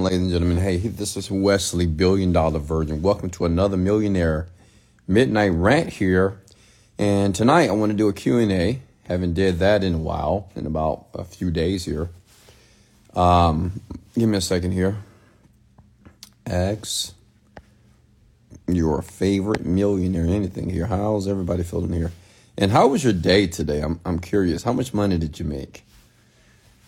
Ladies and gentlemen, hey, this is Wesley, Billion Dollar Virgin. Welcome to another Millionaire Midnight Rant here. And tonight I want to do a Q&A. Haven't did that in a while, in about a few days here. Um, give me a second here. X, your favorite millionaire, anything here. How's everybody feeling here? And how was your day today? I'm, I'm curious. How much money did you make?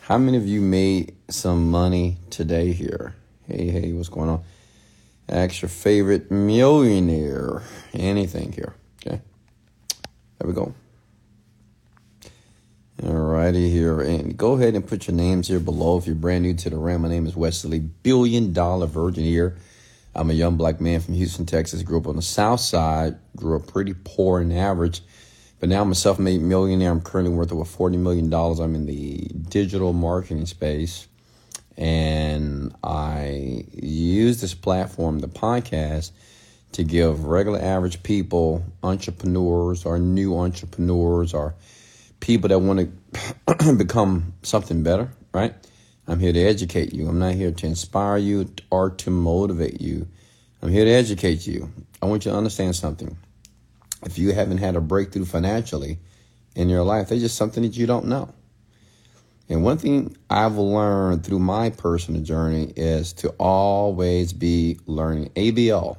How many of you made some money today here? Hey, hey, what's going on? Ask your favorite millionaire. Anything here. Okay. There we go. Alrighty here. And go ahead and put your names here below if you're brand new to the RAM. My name is Wesley, billion dollar virgin here. I'm a young black man from Houston, Texas. Grew up on the south side, grew up pretty poor and average but now I'm a self made millionaire. I'm currently worth over $40 million. I'm in the digital marketing space. And I use this platform, the podcast, to give regular average people, entrepreneurs, or new entrepreneurs, or people that want to become something better, right? I'm here to educate you. I'm not here to inspire you or to motivate you. I'm here to educate you. I want you to understand something if you haven't had a breakthrough financially in your life, there's just something that you don't know. And one thing I've learned through my personal journey is to always be learning. ABL.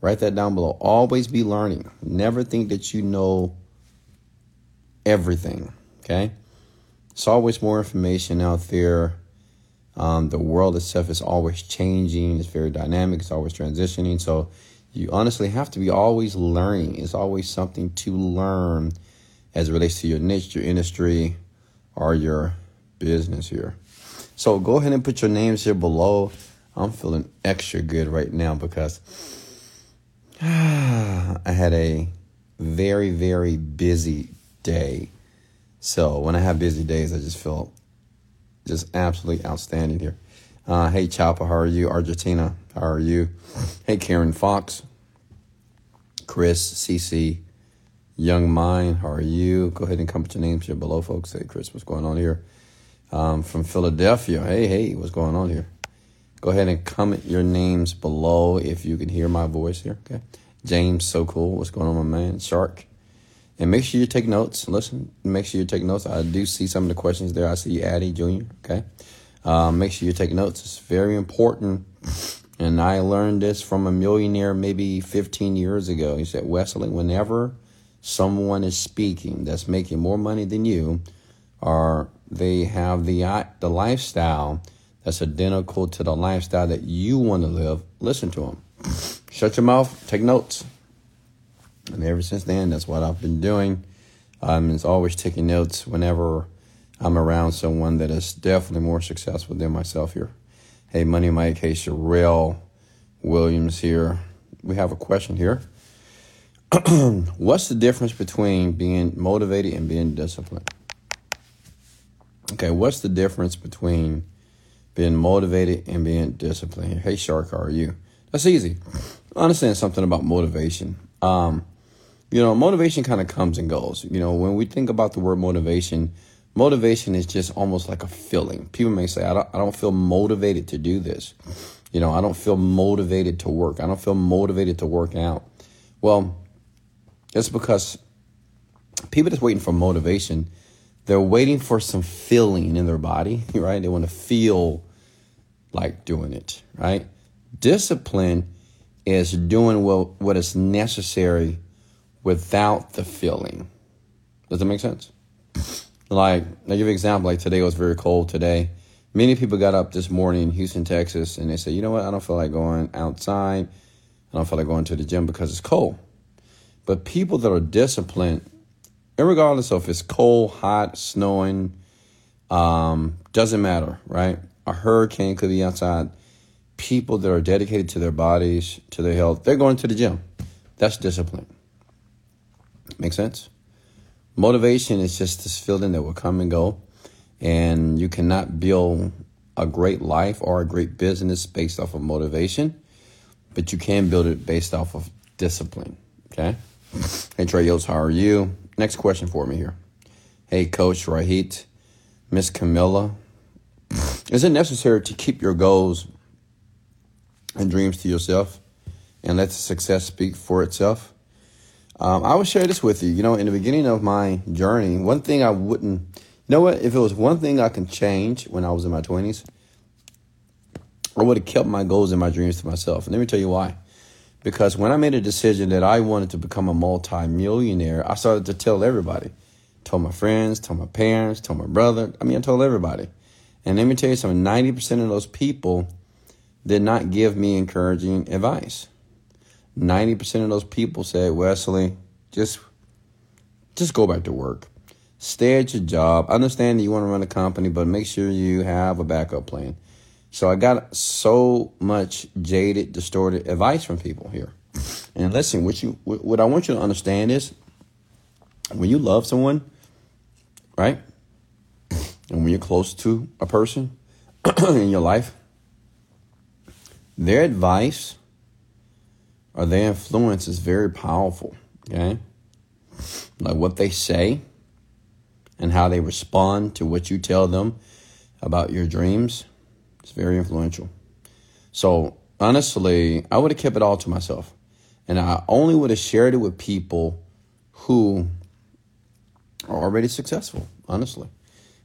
Write that down below. Always be learning. Never think that you know everything. Okay? There's always more information out there. Um, the world itself is always changing. It's very dynamic. It's always transitioning. So you honestly have to be always learning. It's always something to learn as it relates to your niche, your industry, or your business here. So go ahead and put your names here below. I'm feeling extra good right now because I had a very, very busy day. So when I have busy days, I just feel just absolutely outstanding here. Uh, hey, Chopper, how are you? Argentina, how are you? Hey, Karen Fox, Chris, CC, Young Mind, how are you? Go ahead and come put your names here below, folks. Hey, Chris, what's going on here? Um, from Philadelphia, hey, hey, what's going on here? Go ahead and comment your names below if you can hear my voice here, okay? James, so cool. What's going on, my man? Shark. And make sure you take notes. Listen, make sure you take notes. I do see some of the questions there. I see Addie Jr., okay? Um, make sure you take notes. It's very important. And I learned this from a millionaire maybe 15 years ago. He said, Wesley, whenever someone is speaking that's making more money than you, or they have the, the lifestyle that's identical to the lifestyle that you want to live, listen to them. Shut your mouth, take notes. And ever since then, that's what I've been doing. Um, it's always taking notes whenever I'm around someone that is definitely more successful than myself here. Hey, Money Mike, hey, Sherelle Williams here. We have a question here. What's the difference between being motivated and being disciplined? Okay, what's the difference between being motivated and being disciplined? Hey, Shark, how are you? That's easy. I Understand something about motivation. Um, you know, motivation kind of comes and goes. You know, when we think about the word motivation, motivation is just almost like a feeling. People may say, I don't, I don't feel motivated to do this. You know, I don't feel motivated to work. I don't feel motivated to work out. Well, it's because people that's waiting for motivation, they're waiting for some feeling in their body, right? They want to feel like doing it, right? Discipline is doing what, what is necessary without the feeling. Does that make sense? Like, I'll give you an example. Like today was very cold today. Many people got up this morning in Houston, Texas, and they said, you know what? I don't feel like going outside. I don't feel like going to the gym because it's cold. But people that are disciplined, regardless of if it's cold, hot, snowing, um, doesn't matter, right? A hurricane could be outside. People that are dedicated to their bodies, to their health, they're going to the gym. That's discipline. Make sense? Motivation is just this feeling that will come and go, and you cannot build a great life or a great business based off of motivation, but you can build it based off of discipline. Okay. Hey Trey Yost, how are you? Next question for me here. Hey Coach Rahit, Miss Camilla. Is it necessary to keep your goals and dreams to yourself and let the success speak for itself? Um, I will share this with you. You know, in the beginning of my journey, one thing I wouldn't, you know what, if it was one thing I can change when I was in my 20s, I would have kept my goals and my dreams to myself. And let me tell you why. Because when I made a decision that I wanted to become a multi-millionaire, I started to tell everybody. Told my friends, told my parents, told my brother. I mean, I told everybody. And let me tell you something 90% of those people did not give me encouraging advice. 90% of those people said, Wesley, just, just go back to work. Stay at your job. Understand that you want to run a company, but make sure you have a backup plan. So I got so much jaded, distorted advice from people here. And listen, what you what I want you to understand is when you love someone, right? And when you're close to a person in your life, their advice or their influence is very powerful. Okay? Like what they say and how they respond to what you tell them about your dreams it's very influential. So honestly, I would have kept it all to myself. And I only would have shared it with people who are already successful, honestly.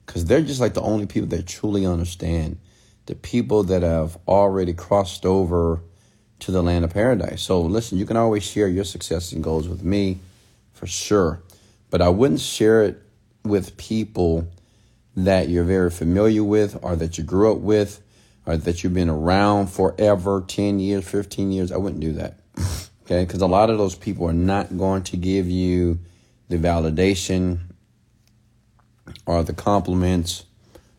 Because they're just like the only people that truly understand the people that have already crossed over to the land of paradise. So listen, you can always share your success and goals with me for sure. But I wouldn't share it with people that you're very familiar with or that you grew up with or that you've been around forever 10 years, 15 years. I wouldn't do that. Okay. Because a lot of those people are not going to give you the validation or the compliments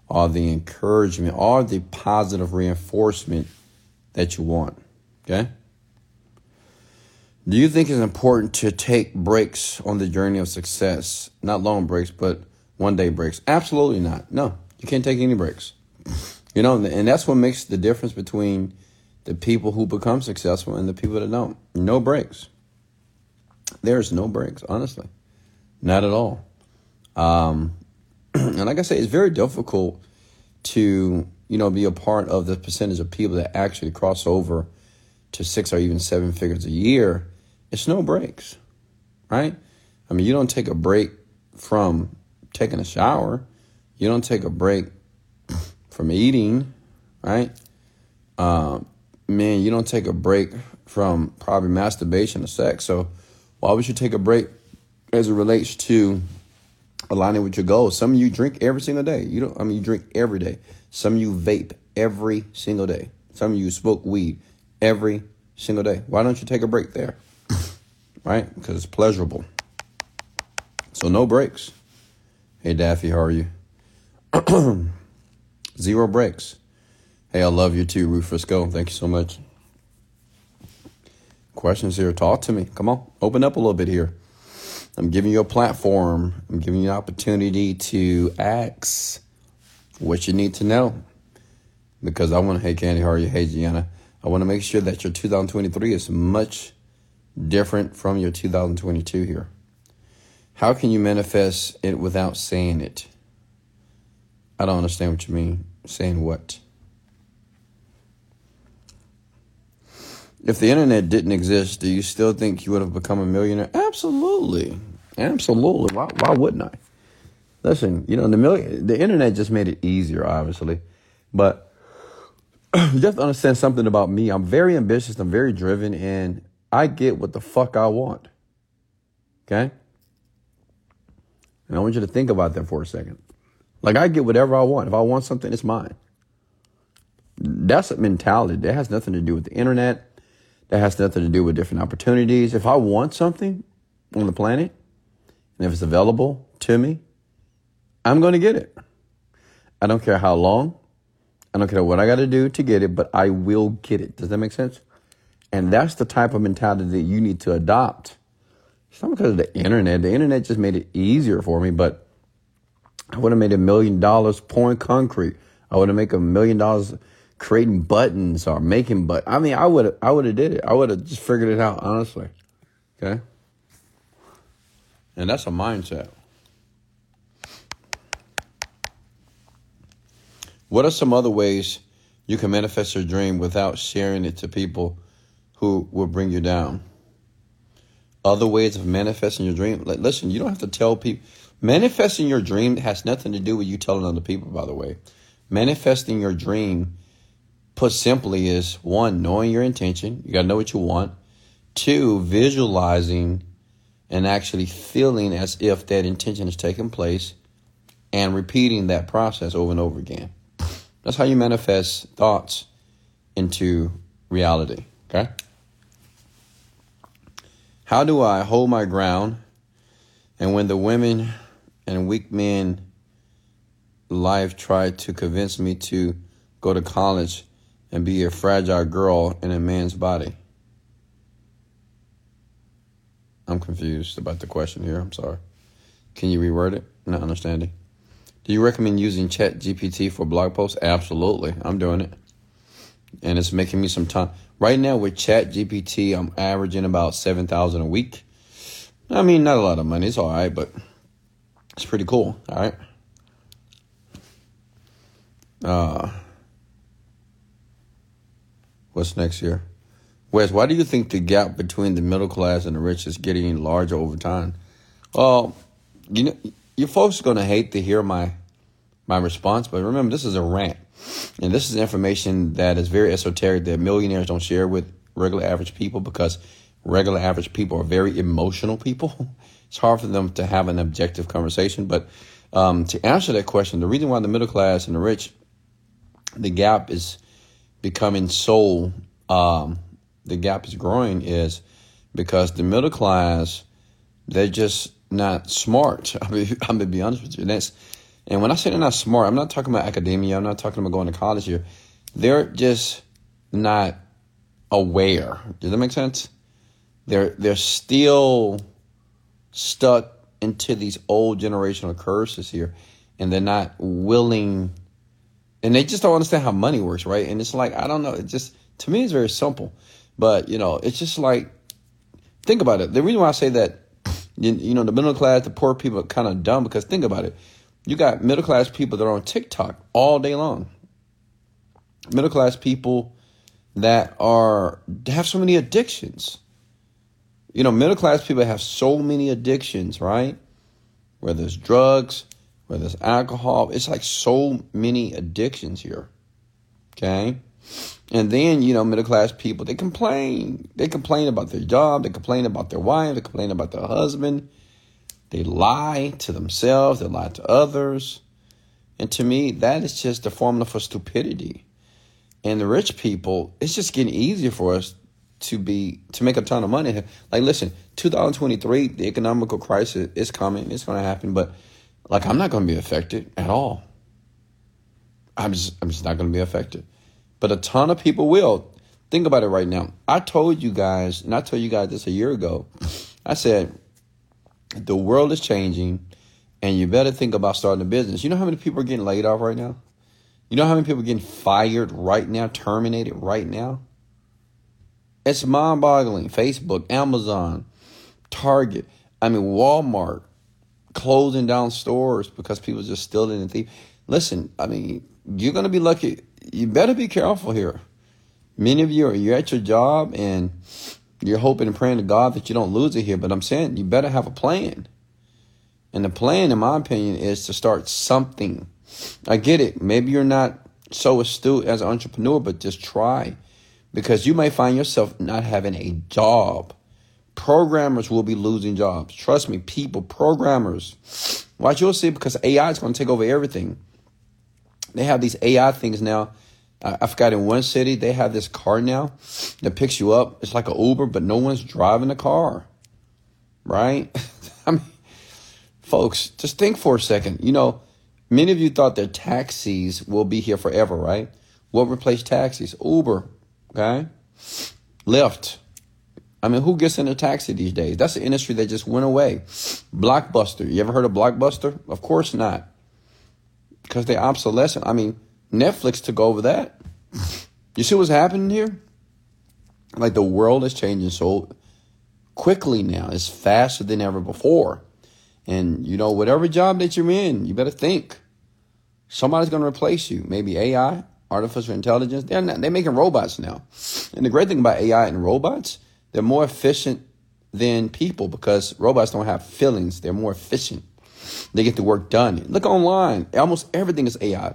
or the encouragement or the positive reinforcement that you want. Okay. Do you think it's important to take breaks on the journey of success? Not long breaks, but one day breaks. Absolutely not. No, you can't take any breaks. You know, and that's what makes the difference between the people who become successful and the people that don't. No breaks. There's no breaks, honestly. Not at all. Um, and like I say, it's very difficult to, you know, be a part of the percentage of people that actually cross over to six or even seven figures a year. It's no breaks, right? I mean, you don't take a break from taking a shower. You don't take a break from eating, right? Um, man, you don't take a break from probably masturbation or sex. So why would you take a break as it relates to aligning with your goals? Some of you drink every single day. You don't. I mean, you drink every day. Some of you vape every single day. Some of you smoke weed every single day. Why don't you take a break there? right? Because it's pleasurable. So no breaks. Hey Daffy, how are you? Zero breaks. Hey, I love you too, Rufus. Go. Thank you so much. Questions here. Talk to me. Come on. Open up a little bit here. I'm giving you a platform. I'm giving you an opportunity to ask what you need to know. Because I want to, hey, Candy, how are you? Hey, Gianna. I want to make sure that your 2023 is much different from your 2022 here. How can you manifest it without saying it? I don't understand what you mean. Saying what? If the internet didn't exist, do you still think you would have become a millionaire? Absolutely. Absolutely. Why, why wouldn't I? Listen, you know, the million, the internet just made it easier, obviously. But you have to understand something about me. I'm very ambitious, I'm very driven, and I get what the fuck I want. Okay? And I want you to think about that for a second. Like I get whatever I want. If I want something, it's mine. That's a mentality. That has nothing to do with the internet. That has nothing to do with different opportunities. If I want something on the planet, and if it's available to me, I'm going to get it. I don't care how long. I don't care what I got to do to get it, but I will get it. Does that make sense? And that's the type of mentality that you need to adopt. It's not because of the internet. The internet just made it easier for me, but I would have made a million dollars pouring concrete. I would have made a million dollars creating buttons or making but I mean I would I would have did it. I would have just figured it out honestly. Okay? And that's a mindset. What are some other ways you can manifest your dream without sharing it to people who will bring you down? Other ways of manifesting your dream. Like, listen, you don't have to tell people. Manifesting your dream has nothing to do with you telling other people, by the way. Manifesting your dream, put simply, is one, knowing your intention. You got to know what you want. Two, visualizing and actually feeling as if that intention is taking place and repeating that process over and over again. That's how you manifest thoughts into reality. Okay? How do I hold my ground? And when the women and weak men life try to convince me to go to college and be a fragile girl in a man's body? I'm confused about the question here. I'm sorry. Can you reword it? Not understanding. Do you recommend using ChatGPT for blog posts? Absolutely. I'm doing it. And it's making me some time. Right now with ChatGPT, I'm averaging about 7000 a week. I mean, not a lot of money. It's all right, but it's pretty cool. All right. Uh, what's next here? Wes, why do you think the gap between the middle class and the rich is getting larger over time? Well, you know, you folks are going to hate to hear my my response, but remember, this is a rant, and this is information that is very esoteric that millionaires don't share with regular average people because regular average people are very emotional people. It's hard for them to have an objective conversation. But um, to answer that question, the reason why the middle class and the rich, the gap is becoming so um, the gap is growing is because the middle class, they're just not smart. I'm gonna be honest with you. And that's, and when I say they're not smart, I'm not talking about academia. I'm not talking about going to college here. They're just not aware. Does that make sense? They're they're still stuck into these old generational curses here, and they're not willing, and they just don't understand how money works, right? And it's like I don't know. It just to me, it's very simple. But, you know, it's just like, think about it. The reason why I say that, you, you know, the middle class, the poor people are kind of dumb because think about it. You got middle class people that are on TikTok all day long. Middle class people that are have so many addictions. You know, middle class people have so many addictions, right? Whether it's drugs, whether it's alcohol, it's like so many addictions here. Okay? And then, you know, middle class people, they complain. They complain about their job. They complain about their wife. They complain about their husband. They lie to themselves. They lie to others. And to me, that is just the formula for stupidity. And the rich people, it's just getting easier for us to be to make a ton of money. Like, listen, 2023, the economical crisis is coming. It's going to happen, but like, I'm not going to be affected at all. I'm just, I'm just not going to be affected but a ton of people will. Think about it right now. I told you guys, and I told you guys this a year ago. I said, the world is changing, and you better think about starting a business. You know how many people are getting laid off right now? You know how many people are getting fired right now, terminated right now? It's mind boggling. Facebook, Amazon, Target, I mean, Walmart closing down stores because people just stealing and thief. Listen, I mean, you're going to be lucky you better be careful here. Many of you are you're at your job and you're hoping and praying to God that you don't lose it here. But I'm saying you better have a plan. And the plan, in my opinion, is to start something. I get it. Maybe you're not so astute as an entrepreneur, but just try. Because you may find yourself not having a job. Programmers will be losing jobs. Trust me, people, programmers. Watch, you'll see because AI is going to take over everything. They have these AI things now. I, forgot in one city they have this car now that picks you up. It's like an Uber, but no one's driving the car. Right? I mean, folks, just think for a second. You know, many of you thought that taxis will be here forever, right? What replaced taxis? Uber, okay? Lyft. I mean, who gets in a taxi these days? That's an industry that just went away. Blockbuster. You ever heard of Blockbuster? Of course not because they're obsolescent. I mean, Netflix took over that. You see what's happening here? Like the world is changing so quickly now. It's faster than ever before. And you know, whatever job that you're in, you better think. Somebody's going to replace you. Maybe AI, artificial intelligence. They're not, they're making robots now. And the great thing about AI and robots, they're more efficient than people because robots don't have feelings. They're more efficient. They get the work done. Look online. Almost everything is AI.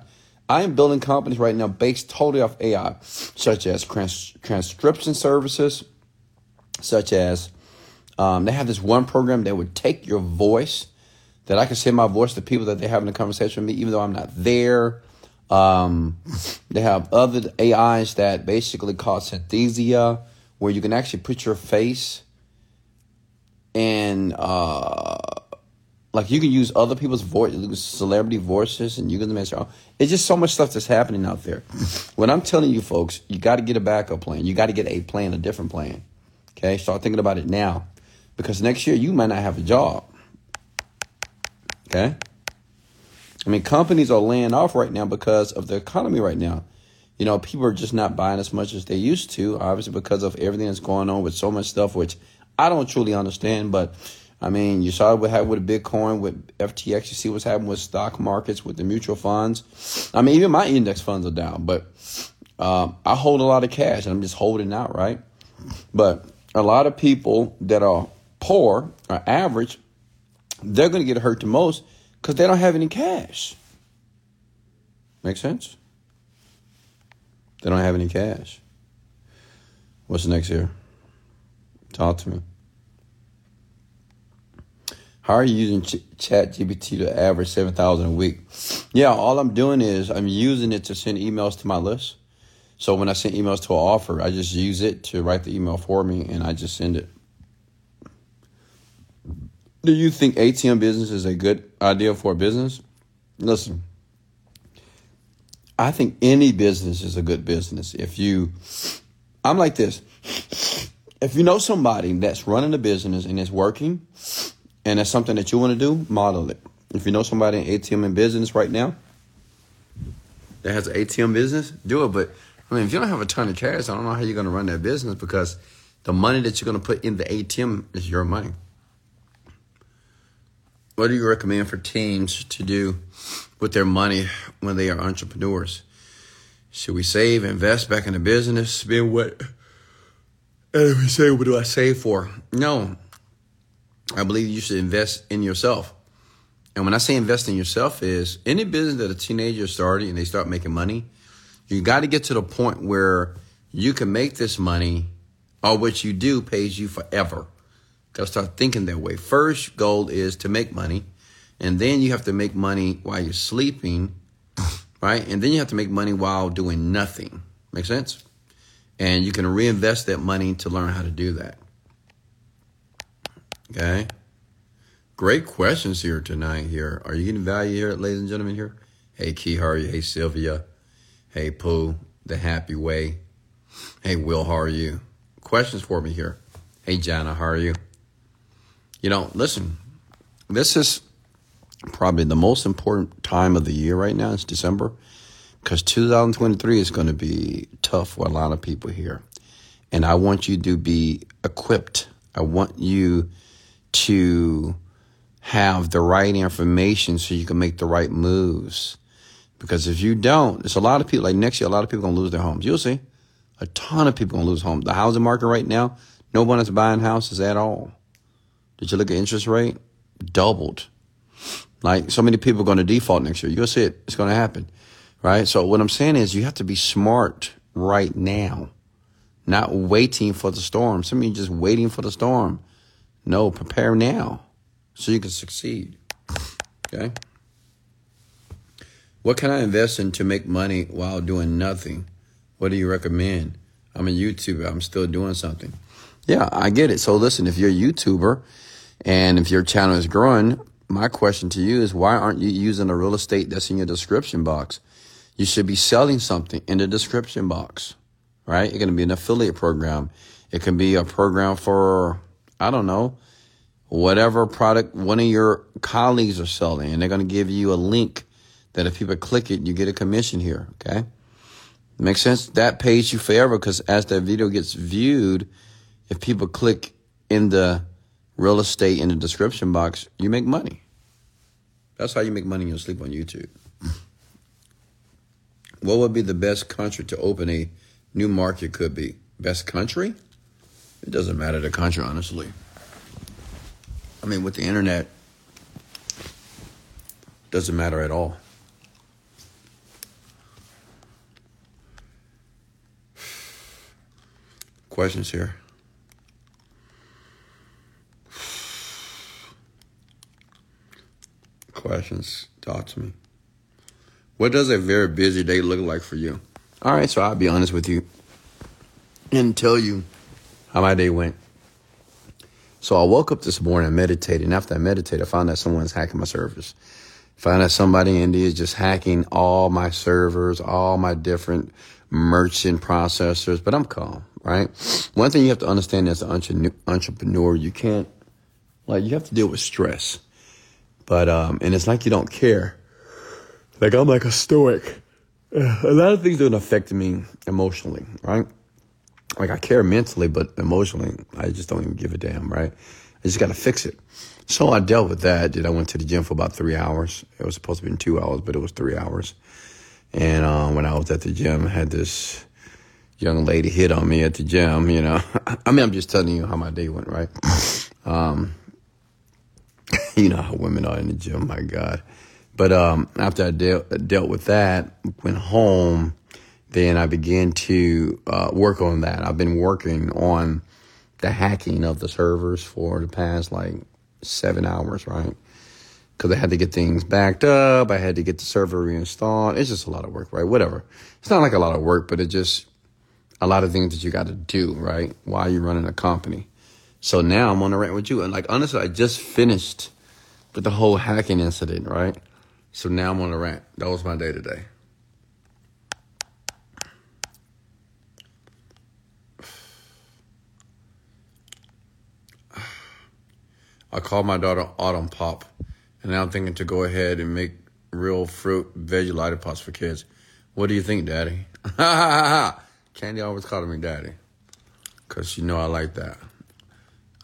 I am building companies right now based totally off AI, such as trans- transcription services, such as um, they have this one program that would take your voice, that I can send my voice to people that they're having a conversation with me, even though I'm not there. Um, they have other AIs that basically call Synthesia, where you can actually put your face and uh, like you can use other people's voice, celebrity voices, and you can mention. It's just so much stuff that's happening out there. What I'm telling you, folks, you got to get a backup plan. You got to get a plan, a different plan. Okay, start thinking about it now, because next year you might not have a job. Okay, I mean companies are laying off right now because of the economy right now. You know, people are just not buying as much as they used to, obviously because of everything that's going on with so much stuff, which I don't truly understand, but I mean, you saw what happened with Bitcoin, with FTX. You see what's happening with stock markets, with the mutual funds. I mean, even my index funds are down, but uh, I hold a lot of cash and I'm just holding out, right? But a lot of people that are poor or average, they're going to get hurt the most because they don't have any cash. Make sense? They don't have any cash. What's next here? Talk to me. How are you using Ch- ChatGPT to average 7,000 a week? Yeah, all I'm doing is I'm using it to send emails to my list. So when I send emails to an offer, I just use it to write the email for me and I just send it. Do you think ATM business is a good idea for a business? Listen, I think any business is a good business. If you, I'm like this. If you know somebody that's running a business and it's working, and that's something that you want to do, model it. If you know somebody in ATM in business right now that has an ATM business, do it. But I mean, if you don't have a ton of cash, I don't know how you're going to run that business because the money that you're going to put in the ATM is your money. What do you recommend for teams to do with their money when they are entrepreneurs? Should we save, invest back in the business, spend what? And if we say, what do I save for? No, I believe you should invest in yourself. And when I say invest in yourself is any business that a teenager started and they start making money, you got to get to the point where you can make this money or what you do pays you forever. Got to start thinking that way. First goal is to make money, and then you have to make money while you're sleeping, right? And then you have to make money while doing nothing. Make sense? And you can reinvest that money to learn how to do that. Okay. Great questions here tonight. Here, are you getting value here, ladies and gentlemen? Here, hey Key, how are you? Hey Sylvia, hey Pooh, the Happy Way. Hey Will, how are you? Questions for me here. Hey Jana, how are you? You know, listen, this is probably the most important time of the year right now. It's December because 2023 is going to be tough for a lot of people here, and I want you to be equipped. I want you to have the right information so you can make the right moves. Because if you don't, there's a lot of people, like next year, a lot of people are going to lose their homes. You'll see. A ton of people going to lose homes. The housing market right now, no one is buying houses at all. Did you look at interest rate? Doubled. Like so many people are going to default next year. You'll see it. It's going to happen. Right? So what I'm saying is you have to be smart right now, not waiting for the storm. Some of you just waiting for the storm. No, prepare now so you can succeed. Okay? What can I invest in to make money while doing nothing? What do you recommend? I'm a YouTuber. I'm still doing something. Yeah, I get it. So listen, if you're a YouTuber and if your channel is growing, my question to you is why aren't you using the real estate that's in your description box? You should be selling something in the description box, right? Going to be an affiliate program. It can be a program for I don't know, whatever product one of your colleagues are selling, and they're going to give you a link that if people click it, you get a commission here. Okay. Makes sense? That pays you forever because as that video gets viewed, if people click in the real estate in the description box, you make money. That's how you make money in your sleep on YouTube. What would be the best country to open a new market could be? Best country? It doesn't matter the country, honestly. I mean, with the internet, doesn't matter at all. Questions here? Questions? Talk to me. What does a very busy day look like for you? All right, so I'll be honest with you and tell you how my day went. So I woke up this morning, I meditated, and after I meditated, I found that someone's hacking my servers. Found that somebody in India is just hacking all my servers, all my different merchant processors, but I'm calm, right? One thing you have to understand as an entrepreneur, you can't, like, you have to deal with stress. But, um, and it's like you don't care. Like, I'm like a stoic. A lot of things don't affect me emotionally, right? Like, I care mentally, but emotionally, I just don't even give a damn, right? I just got to fix it. So I dealt with that. Did I went to the gym for about three hours. It was supposed to be two hours, but it was three hours. And um, when I was at the gym, I had this young lady hit on me at the gym. You know, I mean, I'm just telling you how my day went, right? Um, you know how women are in the gym. My God. But um, after I dealt dealt with that, went home. Then I began to uh, work on that. I've been working on the hacking of the servers for the past like seven hours, right? because I had to get things backed up. I had to get the server reinstalled. It's just a lot of work, right? Whatever. It's not like a lot of work, but it's just a lot of things that you got to do, right? While you're running a company. So now I'm on the rant with you. And like, honestly, I just finished with the whole hacking incident, right? So now I'm on the rant. That was my day today. I called my daughter Autumn Pop. And now I'm thinking to go ahead and make real fruit veggie lollipops for kids. What do you think, Daddy? Candy always called me Daddy. Because you know I like that.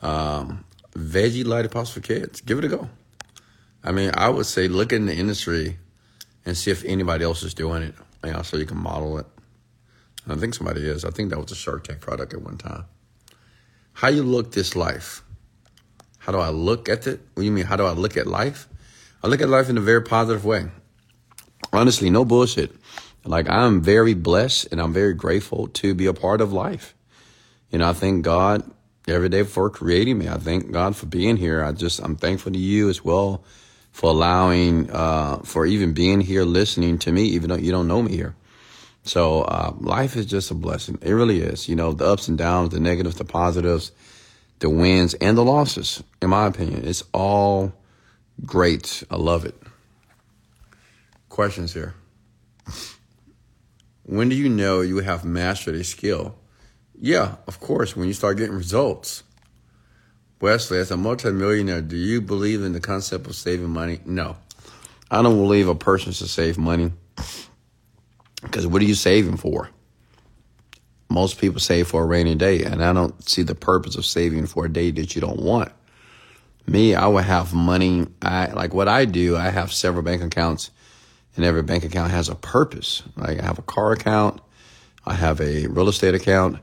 Um, veggie lollipops for kids. Give it a go. I mean, I would say look in the industry and see if anybody else is doing it. You know, so you can model it. I think somebody is. I think that was a Shark Tank product at one time. How you look this life? How do I look at it? What do you mean? How do I look at life? I look at life in a very positive way. Honestly, no bullshit. Like I'm very blessed and I'm very grateful to be a part of life. You know, I thank God every day for creating me. I thank God for being here. I just I'm thankful to you as well for allowing uh, for even being here listening to me, even though you don't know me here. So uh, life is just a blessing. It really is. You know, the ups and downs, the negatives, the positives the wins and the losses, in my opinion. It's all great. I love it. Questions here. When do you know you have mastered a skill? Yeah, of course, when you start getting results. Wesley, as a multimillionaire, do you believe in the concept of saving money? No. I don't believe a person should save money. Because what are you saving for? Most people save for a rainy day, and I don't see the purpose of saving for a day that you don't want. Me, I would have money. I like what I do. I have several bank accounts, and every bank account has a purpose. Like I have a car account, I have a real estate account,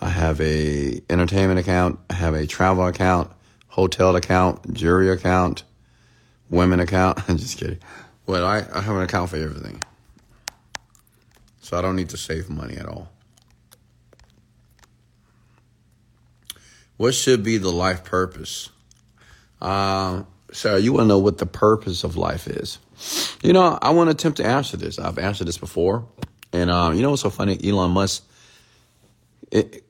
I have a entertainment account, I have a travel account, hotel account, jewelry account, women account. I'm just kidding. Well, I, I have an account for everything. So I don't need to save money at all. What should be the life purpose? Uh, Sarah, you want to know what the purpose of life is? You know, I want to attempt to answer this. I've answered this before. And um, you know what's so funny? Elon Musk. It,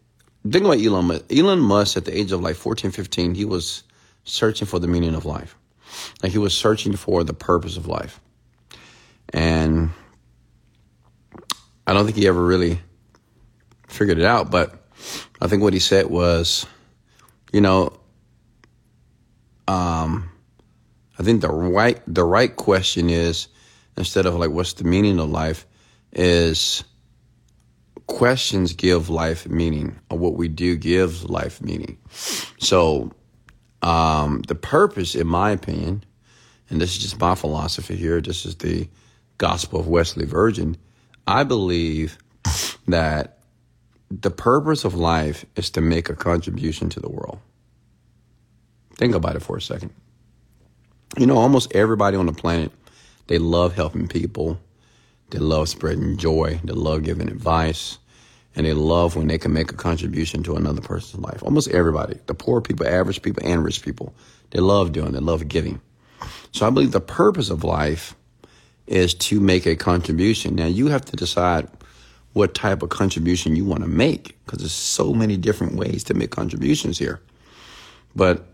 think about Elon Musk. Elon Musk, at the age of like 14, 15, he was searching for the meaning of life. Like he was searching for the purpose of life. And I don't think he ever really figured it out. But I think what he said was, you know, um, I think the right the right question is instead of like what's the meaning of life is questions give life meaning or what we do gives life meaning. So um, the purpose, in my opinion, and this is just my philosophy here, this is the gospel of Wesley Virgin. I believe that the purpose of life is to make a contribution to the world. Think about it for a second. You know, almost everybody on the planet, they love helping people. They love spreading joy. They love giving advice. And they love when they can make a contribution to another person's life. Almost everybody, the poor people, average people, and rich people, they love doing, they love giving. So I believe the purpose of life is to make a contribution. Now you have to decide what type of contribution you want to make because there's so many different ways to make contributions here. But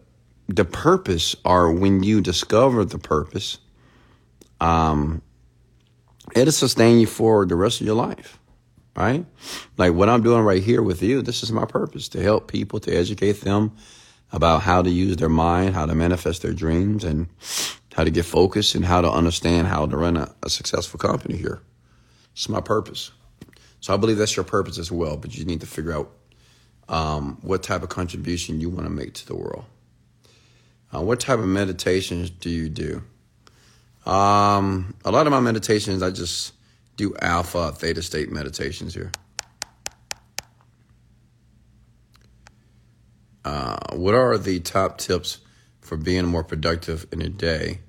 the purpose or when you discover the purpose, um, it'll sustain you for the rest of your life, right? Like what I'm doing right here with you, this is my purpose to help people, to educate them about how to use their mind, how to manifest their dreams, and how to get focused and how to understand how to run a, a successful company here. It's my purpose. So I believe that's your purpose as well, but you need to figure out um, what type of contribution you want to make to the world. Uh, what type of meditations do you do? Um, a lot of my meditations, I just do alpha, theta state meditations here. Uh, what are the top tips for being more productive in a day?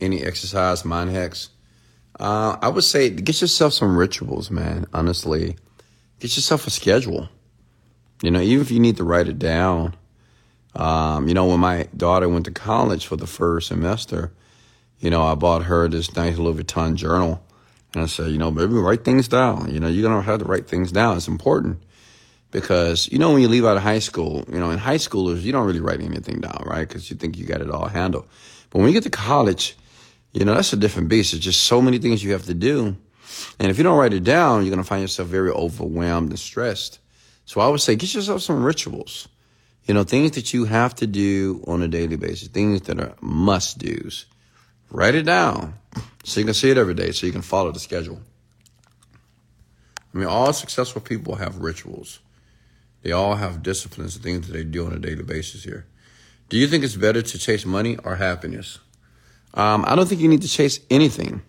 Any exercise, mind hacks? Uh, I would say get yourself some rituals, man. Honestly, get yourself a schedule. You know, even if you need to write it down. Um, you know, when my daughter went to college for the first semester, you know, I bought her this nice Louis Vuitton journal. And I said, you know, maybe write things down. You know, you're to have to write things down. It's important because, you know, when you leave out of high school, you know, in high schoolers, you don't really write anything down, right? Because you think you got it all handled. But when you get to college, you know, that's a different beast. There's just so many things you have to do. And if you don't write it down, you're going to find yourself very overwhelmed and stressed. So I would say get yourself some rituals. You know, things that you have to do on a daily basis, things that are must do's. Write it down so you can see it every day, so you can follow the schedule. I mean, all successful people have rituals. They all have disciplines things that they do on a daily basis here. Do you think it's better to chase money or happiness? Um, I don't think you need to chase anything.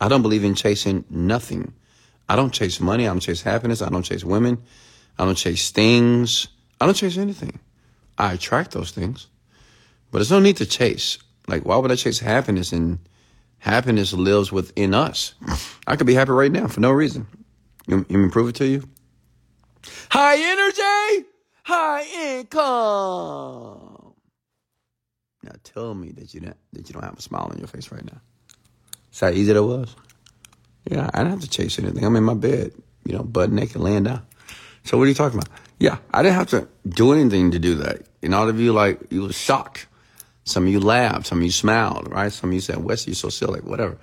I don't believe in chasing nothing. I don't chase money. I don't chase happiness. I don't chase women. I don't chase things. I don't chase anything. I attract those things. But there's no need to chase. Like, why would I chase happiness? And happiness lives within us. I could be happy right now for no reason. You, you prove it to you? High energy, high income. Now tell me that you don't, that you don't have a smile on your face right now. See how easy that was? Yeah, I didn't have to chase anything. I'm in my bed, you know, butt naked, laying down. So what are you talking about? Yeah, I didn't have to do anything to do that. And all of you, like, you were shocked. Some of you laughed. Some of you smiled, right? Some of you said, Wes, you're so silly, whatever.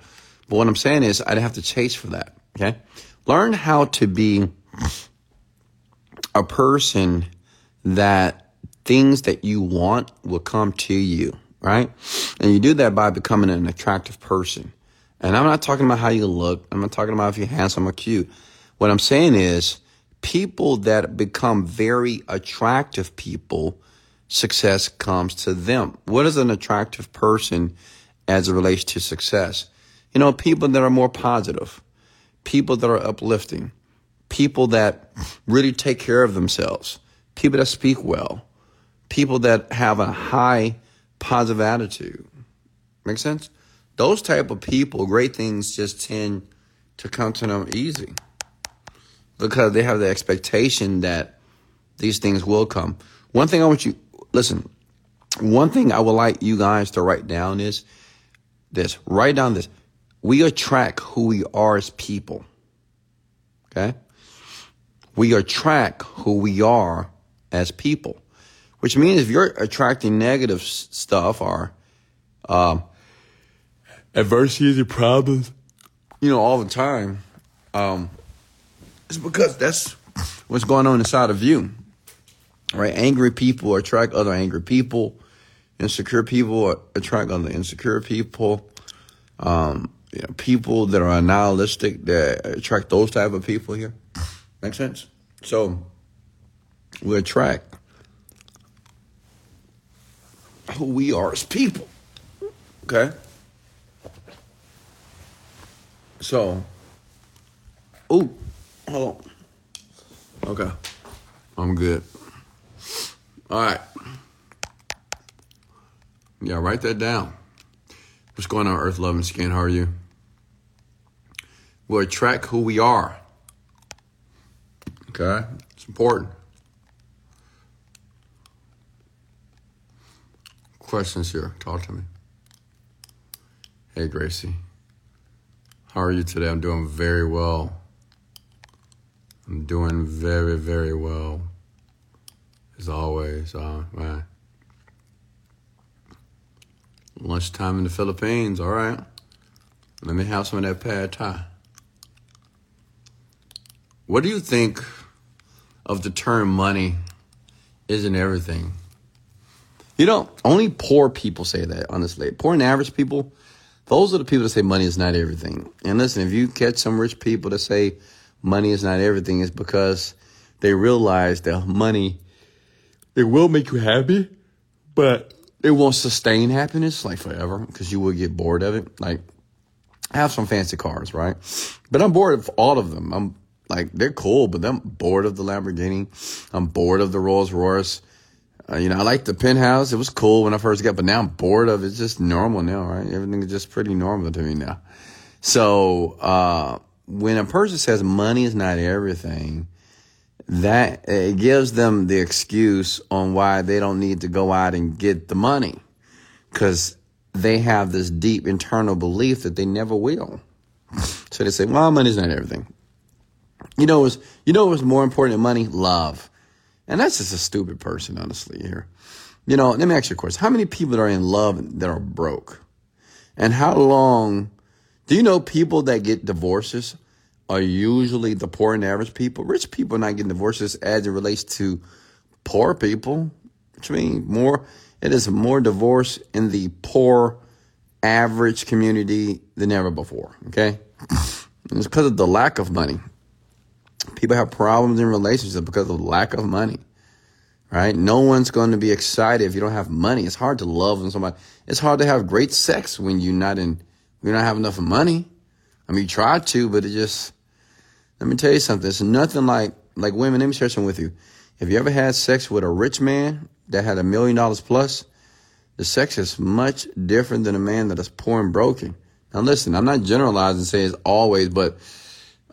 But what I'm saying is I didn't have to chase for that, okay? Learn how to be a person that things that you want will come to you, right? And you do that by becoming an attractive person. And I'm not talking about how you look. I'm not talking about if you're handsome or cute. What I'm saying is people that become very attractive people, success comes to them. What is an attractive person as it relates to success? You know, people that are more positive, people that are uplifting, people that really take care of themselves, people that speak well, people that have a high positive attitude. Make sense? Those type of people, great things just tend to come to them easy because they have the expectation that these things will come. One thing I want you listen. One thing I would like you guys to write down is this. Write down this. We attract who we are as people. Okay? We attract who we are as people which means if you're attracting negative stuff or um, adversities and problems, you know, all the time, um, it's because that's what's going on inside of you. Right? Angry people attract other angry people. Insecure people attract other insecure people. Um, you know, people that are nihilistic that attract those type of people here. Make sense? So we attract who we are as people. Okay? So, oh, hold on. Okay, I'm good. All right. Yeah, write that down. What's going on, Earth Loving Skin? How are you? We'll attract who we are. Okay? It's important. Questions here. Talk to me. Hey, Gracie. How are you today? I'm doing very well. I'm doing very, very well. As always, uh, man. Lunchtime in the Philippines, all right. Let me have some of that pad thai. What do you think of the term money isn't everything? You know, only poor people say that, honestly. Poor and average people, those are the people that say money is not everything. And listen, if you catch some rich people that say money is not everything, it's because they realize that money, it will make you happy, but it won't sustain happiness like forever because you will get bored of it. Like, I have some fancy cars, right? But I'm bored of all of them. I'm like, they're cool, but I'm bored of the Lamborghini. I'm bored of the Rolls Royce. Uh, you know, I like the penthouse. It was cool when I first got, but now I'm bored of it. It's just normal now, right? Everything is just pretty normal to me now. So, uh, when a person says money is not everything, that it gives them the excuse on why they don't need to go out and get the money because they have this deep internal belief that they never will. So they say, well, money's not everything. You know, it was you know what's more important than money? Love. And that's just a stupid person, honestly, here. You know, let me ask you a question. How many people are in love that are broke? And how long do you know people that get divorces are usually the poor and average people. Rich people not getting divorces as it relates to poor people. Which means more, it is more divorce in the poor average community than ever before. Okay. It's because of the lack of money. People have problems in relationships because of lack of money. Right? No one's going to be excited if you don't have money. It's hard to love somebody. It's hard to have great sex when you're not in, you don't have enough money. I mean, you try to, but it just, let me tell you something. It's nothing like, like women. Let me share something with you. If you ever had sex with a rich man that had a million dollars plus, the sex is much different than a man that is poor and broken. Now listen, I'm not generalizing saying it's always, but,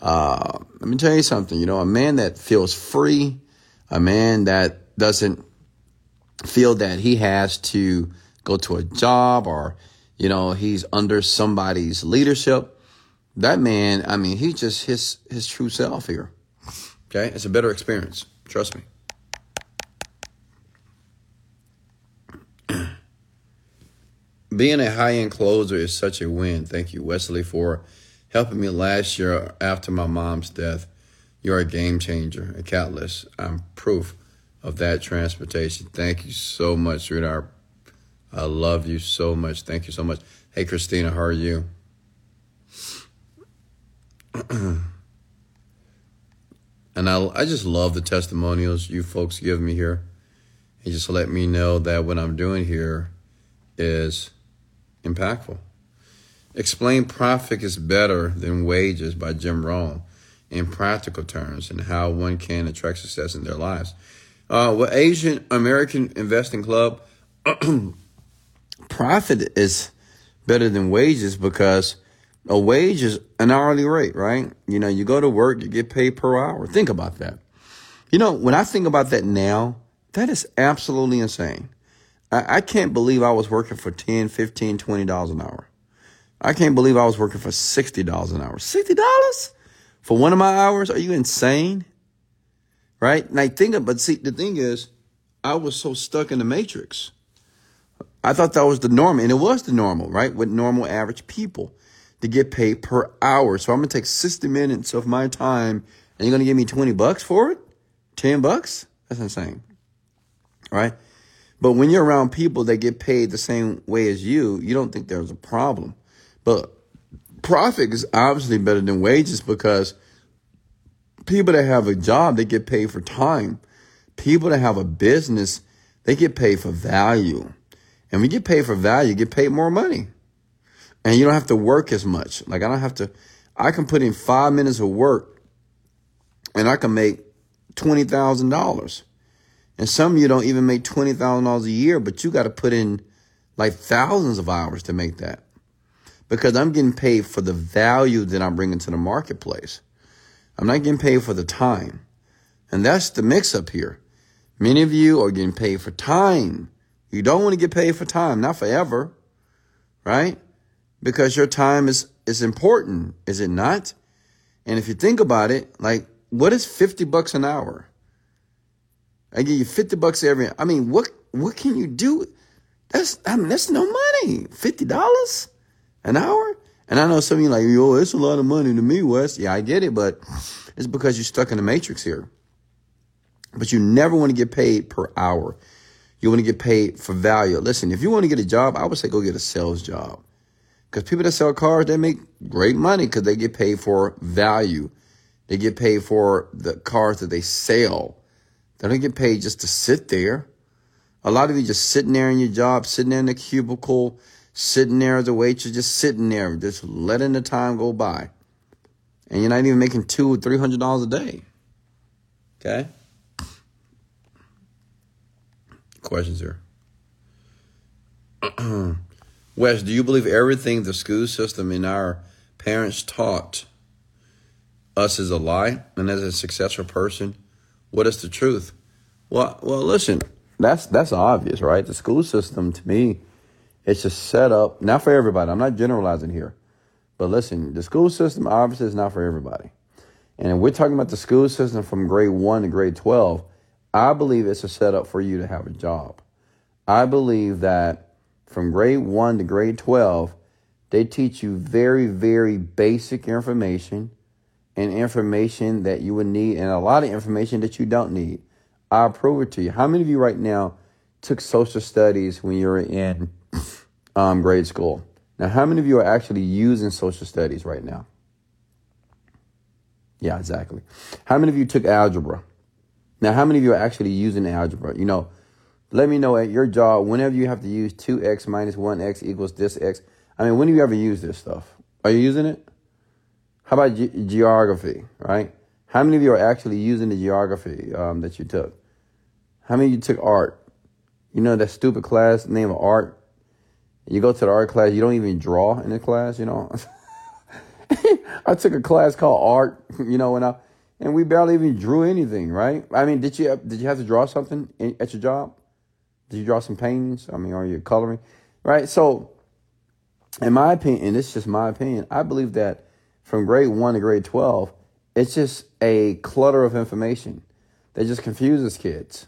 uh, let me tell you something. You know, a man that feels free, a man that doesn't feel that he has to go to a job or, you know, he's under somebody's leadership that man, I mean, he's just his his true self here. Okay, it's a better experience. Trust me. Being a high end closer is such a win. Thank you, Wesley, for helping me last year after my mom's death. You're a game changer, a catalyst. I'm proof of that transportation. Thank you so much, sweetheart. I love you so much. Thank you so much. Hey, Christina, how are you? and I, I just love the testimonials you folks give me here. And just let me know that what I'm doing here is impactful. Explain profit is better than wages by Jim Rohn in practical terms and how one can attract success in their lives. Uh, well, Asian American Investing Club, profit is better than wages because a wage is an hourly rate, right? You know, you go to work, you get paid per hour. Think about that. You know, when I think about that now, that is absolutely insane. I, I can't believe I was working for 10, 15, 20 dollars an hour. I can't believe I was working for $60 an hour. $60 for one of my hours? Are you insane? Right? I think, of, but see, the thing is, I was so stuck in the matrix. I thought that was the norm, and it was the normal, right? With normal average people to get paid per hour. So I'm going to take 60 minutes of my time and you're going to give me 20 bucks for it? 10 bucks? That's insane. Right? But when you're around people that get paid the same way as you, you don't think there's a problem. But profit is obviously better than wages because people that have a job, they get paid for time. People that have a business, they get paid for value. And when you get paid for value, you get paid more money and you don't have to work as much. Like I don't have to, I can put in five minutes of work and I can make twenty thousand dollars. And some of you don't even make twenty thousand dollars a year, but you got to put in like thousands of hours to make that. Because I'm getting paid for the value that I'm bringing to the marketplace. I'm not getting paid for the time. And that's the mix up here. Many of you are getting paid for time. You don't want to get paid for time, not forever, right? Because your time is, is important, is it not? And if you think about it, like, what is 50 bucks an hour? I give you 50 bucks every, I mean, what, what can you do? That's, I mean, that's no money. $50 an hour? And I know some of you like, yo, it's a lot of money to me, Wes. Yeah, I get it, but it's because you're stuck in the matrix here. But you never want to get paid per hour. You want to get paid for value. Listen, if you want to get a job, I would say go get a sales job. Because people that sell cars, they make great money because they get paid for value. They get paid for the cars that they sell. They don't get paid just to sit there. A lot of you just sitting there in your job, sitting there in the cubicle, sitting there as a waitress, just sitting there, just letting the time go by. And you're not even making two or three hundred dollars a day. Okay? Questions here. Wes, do you believe everything the school system and our parents taught us is a lie? And as a successful person, what is the truth? Well, well, listen, that's that's obvious, right? The school system to me, it's just set up not for everybody. I'm not generalizing here, but listen, the school system obviously is not for everybody. And we're talking about the school system from grade one to grade twelve. I believe it's a setup for you to have a job. I believe that from grade 1 to grade 12, they teach you very, very basic information and information that you would need, and a lot of information that you don't need. I'll prove it to you. How many of you right now took social studies when you were in um, grade school? Now, how many of you are actually using social studies right now? Yeah, exactly. How many of you took algebra? Now, how many of you are actually using algebra? You know, let me know at your job whenever you have to use 2x minus 1x equals this x. I mean, when do you ever use this stuff? Are you using it? How about ge- geography, right? How many of you are actually using the geography um, that you took? How many of you took art? You know that stupid class name of art? You go to the art class, you don't even draw in the class, you know? I took a class called art, you know, when I and we barely even drew anything, right? I mean, did you did you have to draw something in, at your job? Did you draw some paintings? I mean, are you coloring? Right. So, in my opinion, and this is just my opinion, I believe that from grade one to grade twelve, it's just a clutter of information that just confuses kids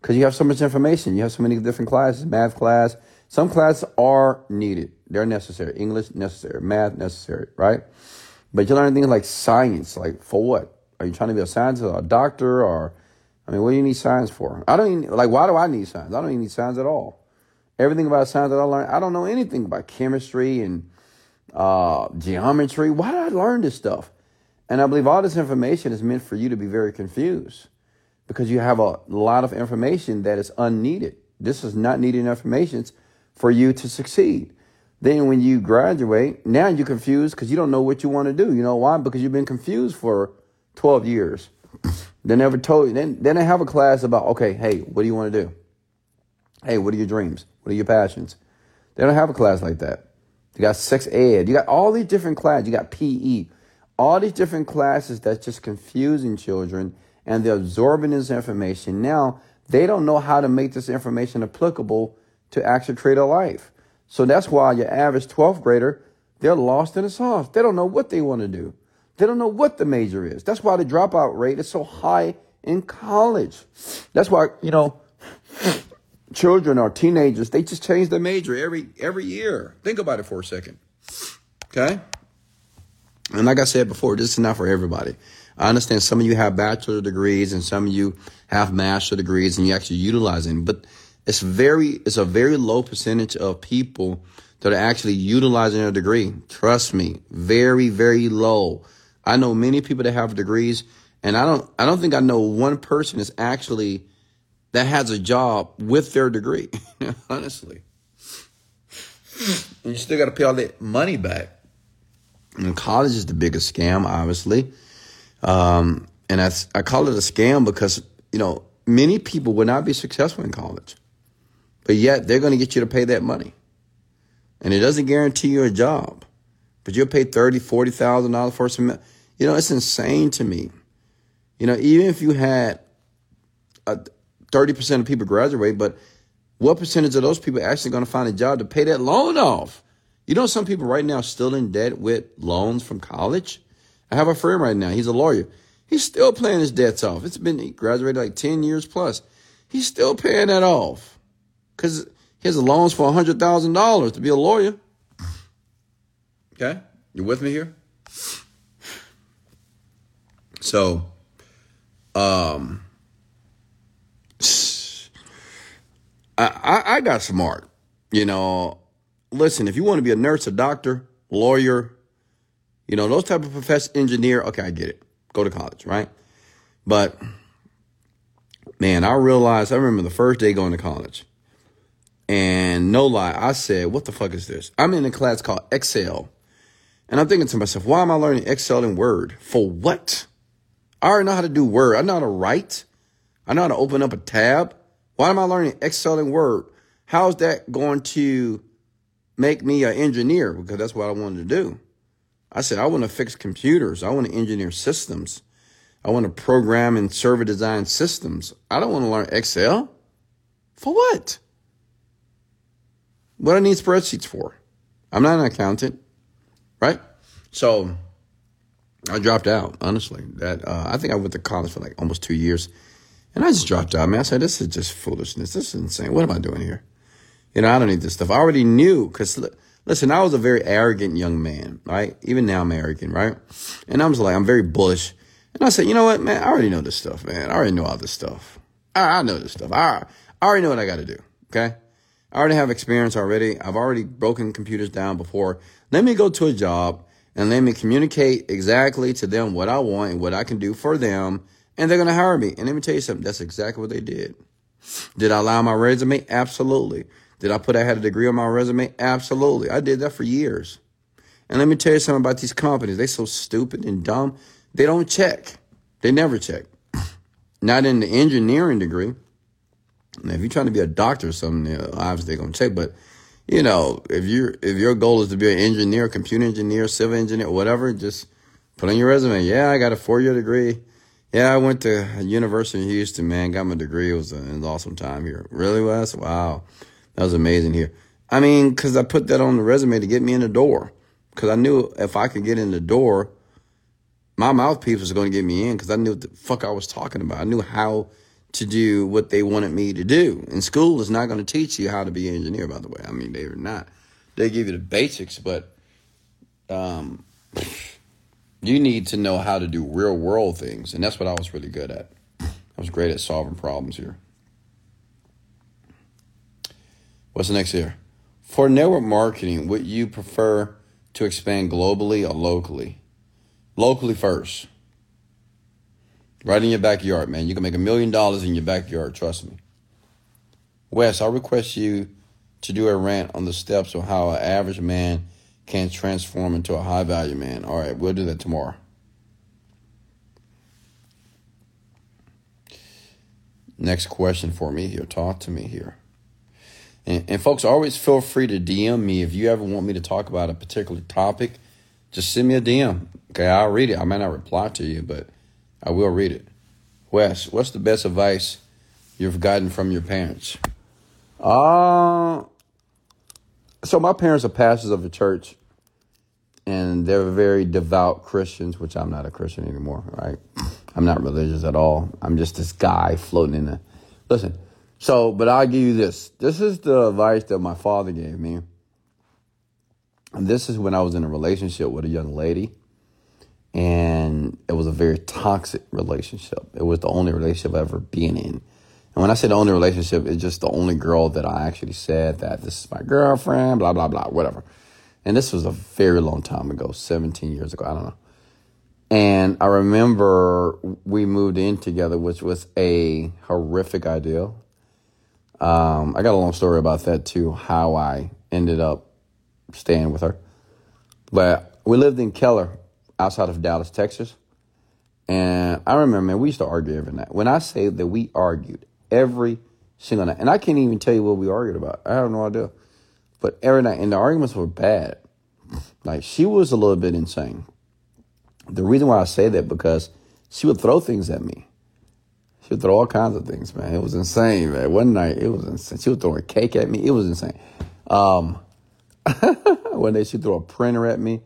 because you have so much information. You have so many different classes, math class. Some classes are needed; they're necessary. English necessary, math necessary, right? But you learn things like science, like for what? Are you trying to be a scientist or a doctor or, I mean, what do you need science for? I don't even, like, why do I need science? I don't even need science at all. Everything about science that I learned, I don't know anything about chemistry and uh, geometry. Why did I learn this stuff? And I believe all this information is meant for you to be very confused because you have a lot of information that is unneeded. This is not needed information for you to succeed. Then when you graduate, now you're confused because you don't know what you want to do. You know why? Because you've been confused for 12 years. They never told you. Then, then they have a class about, okay, hey, what do you want to do? Hey, what are your dreams? What are your passions? They don't have a class like that. You got sex ed. You got all these different classes. You got PE. All these different classes that's just confusing children and they're absorbing this information. Now, they don't know how to make this information applicable to actually create a life. So that's why your average 12th grader, they're lost in the sauce. They don't know what they want to do. They don't know what the major is. That's why the dropout rate is so high in college. That's why, you know, children or teenagers, they just change their major every every year. Think about it for a second. Okay? And like I said before, this is not for everybody. I understand some of you have bachelor degrees and some of you have master degrees and you actually utilize them, but it's very it's a very low percentage of people that are actually utilizing their degree. Trust me, very very low. I know many people that have degrees, and I don't I don't think I know one person is actually that has a job with their degree. honestly, and you still got to pay all that money back. And college is the biggest scam, obviously. Um, And I, I call it a scam because, you know, many people would not be successful in college, but yet they're going to get you to pay that money. And it doesn't guarantee you a job, but you'll pay thirty, forty thousand dollars $40,000 for some. You know, it's insane to me. You know, even if you had thirty percent of people graduate, but what percentage of those people actually going to find a job to pay that loan off? You know, some people right now still in debt with loans from college. I have a friend right now. He's a lawyer. He's still paying his debts off. It's been, he graduated like 10 years plus. He's still paying that off because has loans for $100,000 to be a lawyer. Okay? You with me here? So, um, I, I, I got smart. You know, listen, if you want to be a nurse, a doctor, lawyer, you know, those type of profession, engineer, okay, I get it. Go to college, right? But man, I realized, I remember the first day going to college. And no lie, I said, what the fuck is this? I'm in a class called Excel. And I'm thinking to myself, why am I learning Excel and Word? For what? I already know how to do Word. I know how to write. I know how to open up a tab. Why am I learning Excel and Word? How's that going to make me an engineer? Because that's what I wanted to do. I said, I want to fix computers. I want to engineer systems. I want to program and server design systems. I don't want to learn Excel. For what? What I need spreadsheets for? I'm not an accountant, right? So I dropped out, honestly. That uh, I think I went to college for like almost two years. And I just dropped out, man. I said, this is just foolishness. This is insane. What am I doing here? You know, I don't need this stuff. I already knew because Listen, I was a very arrogant young man, right? Even now I'm arrogant, right? And I was like, I'm very bullish. And I said, you know what, man? I already know this stuff, man. I already know all this stuff. I, I know this stuff. I, I already know what I got to do. Okay. I already have experience already. I've already broken computers down before. Let me go to a job and let me communicate exactly to them what I want and what I can do for them. And they're going to hire me. And let me tell you something. That's exactly what they did. Did I lie on my resume? Absolutely. Did I put I had a degree on my resume? Absolutely. I did that for years. And let me tell you something about these companies. they're so stupid and dumb. They don't check. They never check. Not in the engineering degree. Now, if you're trying to be a doctor or something, you know, obviously they're gonna check. But you know, if you if your goal is to be an engineer, computer engineer, civil engineer, whatever, just put on your resume. Yeah, I got a four year degree. Yeah, I went to a University in Houston. Man, got my degree. It was, a, it was an awesome time here. Really, Wes? Wow. That was amazing here. I mean, because I put that on the resume to get me in the door. Because I knew if I could get in the door, my mouthpiece was going to get me in because I knew what the fuck I was talking about. I knew how to do what they wanted me to do. And school is not going to teach you how to be an engineer, by the way. I mean, they are not. They give you the basics, but um, you need to know how to do real world things. And that's what I was really good at. I was great at solving problems here. What's the next here? For network marketing, would you prefer to expand globally or locally? Locally first. Right in your backyard, man. You can make a million dollars in your backyard, trust me. Wes, I request you to do a rant on the steps of how an average man can transform into a high value man. All right, we'll do that tomorrow. Next question for me here. Talk to me here. And, and folks, always feel free to DM me if you ever want me to talk about a particular topic. Just send me a DM. Okay, I'll read it. I may not reply to you, but I will read it. Wes, what's the best advice you've gotten from your parents? Uh, so my parents are pastors of a church, and they're very devout Christians, which I'm not a Christian anymore, right? I'm not religious at all. I'm just this guy floating in the. Listen, so, but I'll give you this. This is the advice that my father gave me. And this is when I was in a relationship with a young lady. And it was a very toxic relationship. It was the only relationship I've ever been in. And when I say the only relationship, it's just the only girl that I actually said that this is my girlfriend, blah, blah, blah, whatever. And this was a very long time ago, 17 years ago. I don't know. And I remember we moved in together, which was a horrific idea. Um, I got a long story about that too, how I ended up staying with her. But we lived in Keller, outside of Dallas, Texas. And I remember, man, we used to argue every night. When I say that we argued every single night, and I can't even tell you what we argued about. I have no idea. But every night, and the arguments were bad. Like she was a little bit insane. The reason why I say that because she would throw things at me. She would throw all kinds of things, man. It was insane, man. One night, it was insane. She would throw a cake at me. It was insane. Um, one day she threw a printer at me.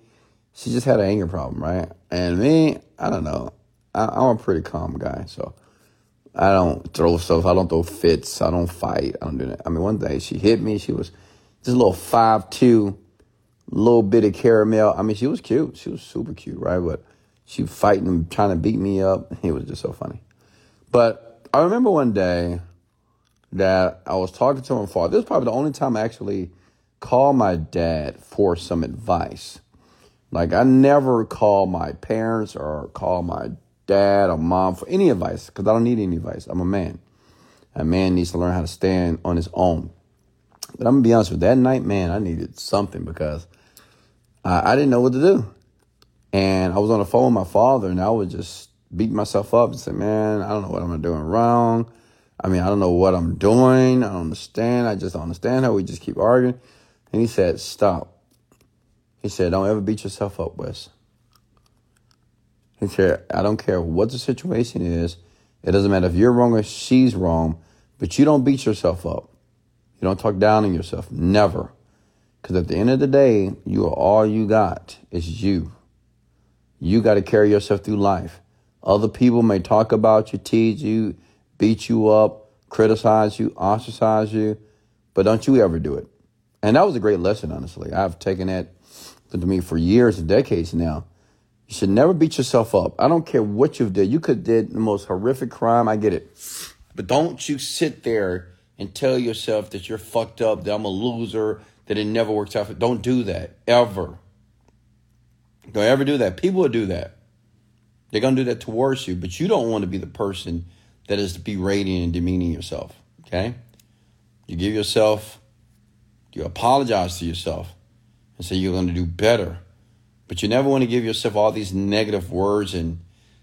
She just had an anger problem, right? And me, I don't know. I, I'm a pretty calm guy, so I don't throw stuff. I don't throw fits. I don't fight. I don't do that. I mean, one day she hit me. She was just a little five two, little bit of caramel. I mean, she was cute. She was super cute, right? But she fighting, trying to beat me up. It was just so funny. But I remember one day that I was talking to my father. This is probably the only time I actually called my dad for some advice. Like I never call my parents or call my dad or mom for any advice because I don't need any advice. I'm a man. A man needs to learn how to stand on his own. But I'm gonna be honest with you, that night, man, I needed something because I, I didn't know what to do. And I was on the phone with my father and I would just beat myself up and say, man, I don't know what I'm doing wrong. I mean, I don't know what I'm doing. I don't understand. I just don't understand how we just keep arguing. And he said, stop. He said, don't ever beat yourself up, Wes. He said, I don't care what the situation is. It doesn't matter if you're wrong or she's wrong, but you don't beat yourself up. You don't talk down on yourself. Never. Because at the end of the day, you are all you got. It's you. You got to carry yourself through life. Other people may talk about you, tease you, beat you up, criticize you, ostracize you, but don't you ever do it. And that was a great lesson, honestly. I've taken that to me for years and decades now. You should never beat yourself up. I don't care what you've did. You could did the most horrific crime. I get it. But don't you sit there and tell yourself that you're fucked up, that I'm a loser, that it never works out. Don't do that ever. Don't ever do that. People will do that. They're gonna do that towards you, but you don't want to be the person that is berating and demeaning yourself. Okay? You give yourself, you apologize to yourself and say you're gonna do better. But you never want to give yourself all these negative words and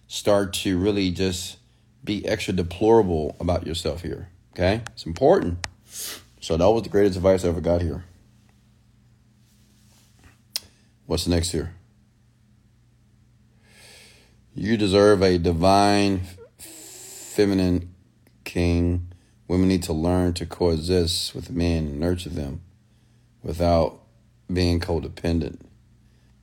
start to really just be extra deplorable about yourself here. Okay? It's important. So that was the greatest advice I ever got here. What's next here? You deserve a divine feminine king. Women need to learn to coexist with men and nurture them without being codependent.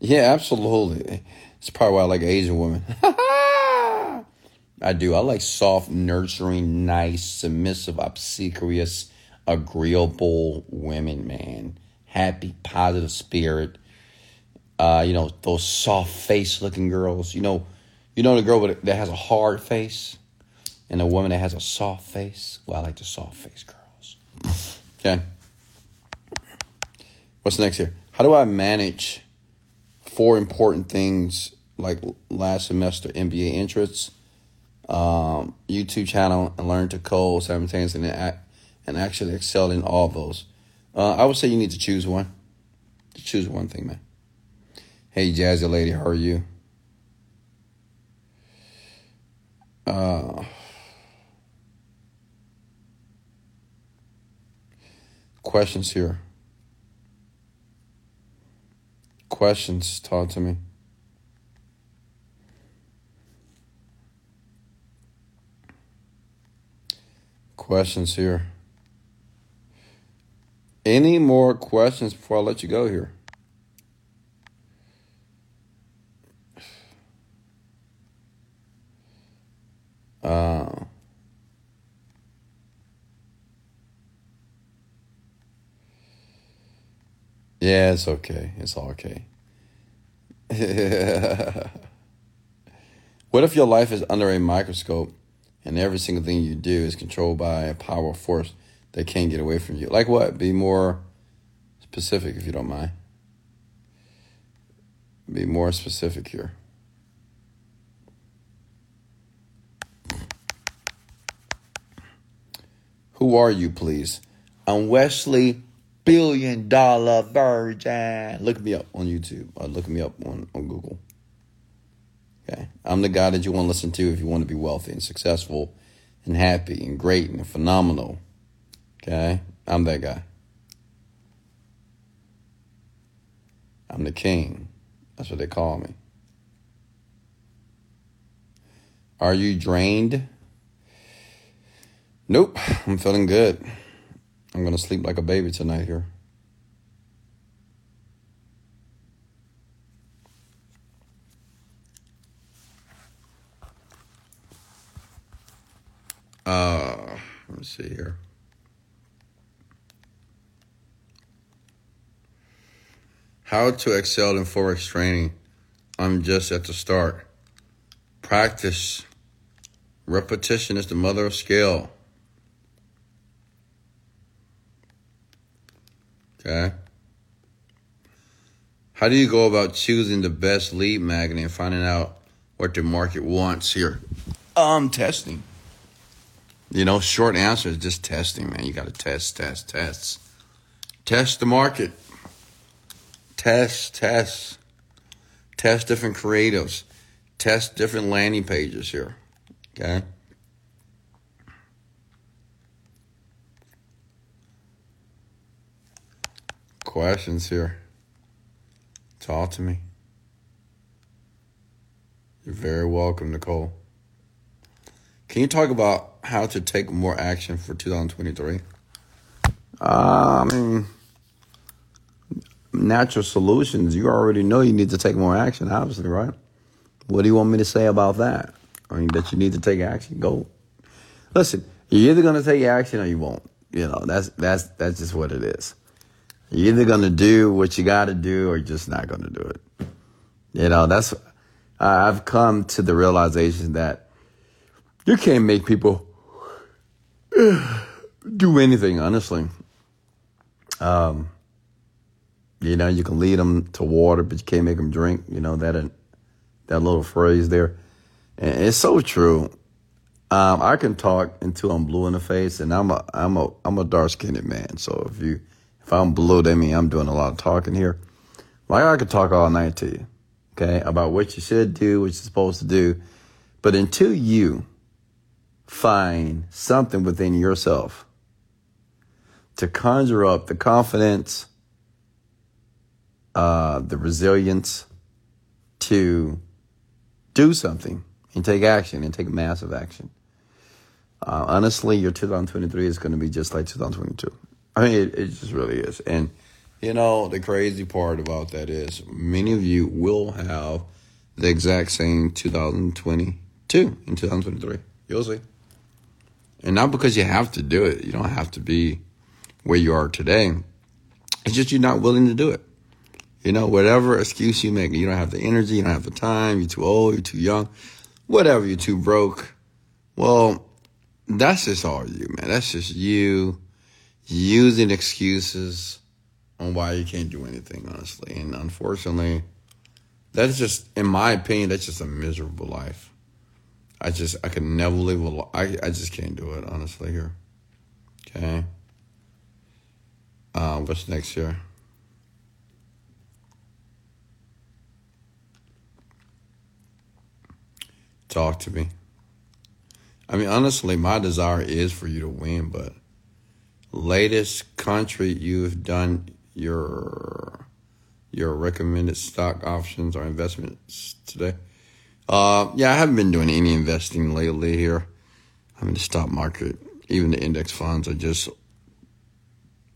Yeah, absolutely. It's probably why I like Asian women. I do. I like soft, nurturing, nice, submissive, obsequious, agreeable women, man. Happy, positive spirit. Uh, you know, those soft face looking girls. You know, you know the girl that has a hard face and a woman that has a soft face. Well, I like the soft face girls. Okay. What's next here? How do I manage four important things like last semester MBA interests? um, YouTube channel and learn to code simultaneously and, and actually excel in all those. Uh, I would say you need to choose one. Choose one thing, man. Hey, Jazzy lady, how are you? Uh, questions here. Questions, talk to me. questions here. Any more questions before I let you go here? Uh, yeah, it's okay. It's all okay. what if your life is under a microscope and every single thing you do is controlled by a power force that can't get away from you. Like what? Be more specific if you don't mind. Be more specific here. Who are you, please? I'm Wesley, billion dollar virgin. Look me up on YouTube. Or look me up on, on Google. Okay. I'm the guy that you want to listen to if you want to be wealthy and successful and happy and great and phenomenal. Okay. I'm that guy. I'm the king. That's what they call me. Are you drained? Nope. I'm feeling good. I'm going to sleep like a baby tonight here. Uh, let me see here. How to excel in Forex training. I'm just at the start. Practice. Repetition is the mother of skill. Okay. How do you go about choosing the best lead magnet and finding out what the market wants here? Um, testing. You know, short answer is just testing, man. You got to test, test, test. Test the market. Test, test. Test different creatives. Test different landing pages here. Okay? Questions here? Talk to me. You're very welcome, Nicole. Can you talk about how to take more action for 2023? Uh, I mean, natural solutions. You already know you need to take more action, obviously, right? What do you want me to say about that? I mean, that you need to take action. Go. Listen, you're either going to take action or you won't. You know, that's that's that's just what it is. You're either to do what you got to do or you're just not to do it. You know, that's I've come to the realization that you can't make people do anything, honestly. Um, you know, you can lead them to water, but you can't make them drink. You know that that little phrase there, and it's so true. Um, I can talk until I'm blue in the face, and I'm a I'm a I'm a dark skinned man. So if you if I'm blue, that means I'm doing a lot of talking here. Like I could talk all night to you, okay, about what you should do, what you're supposed to do, but until you find something within yourself to conjure up the confidence, uh, the resilience to do something and take action and take massive action. Uh, honestly, your 2023 is going to be just like 2022. I mean, it, it just really is. And, you know, the crazy part about that is many of you will have the exact same 2022 in 2023. You'll see. And not because you have to do it. You don't have to be where you are today. It's just you're not willing to do it. You know, whatever excuse you make, you don't have the energy, you don't have the time, you're too old, you're too young, whatever, you're too broke. Well, that's just all you, man. That's just you using excuses on why you can't do anything, honestly. And unfortunately, that's just, in my opinion, that's just a miserable life. I just I can never live a I I just can't do it honestly here. Okay. Um, what's next here? Talk to me. I mean, honestly, my desire is for you to win, but latest country you've done your your recommended stock options or investments today. Uh, yeah, I haven't been doing any investing lately here. I mean, the stock market, even the index funds are just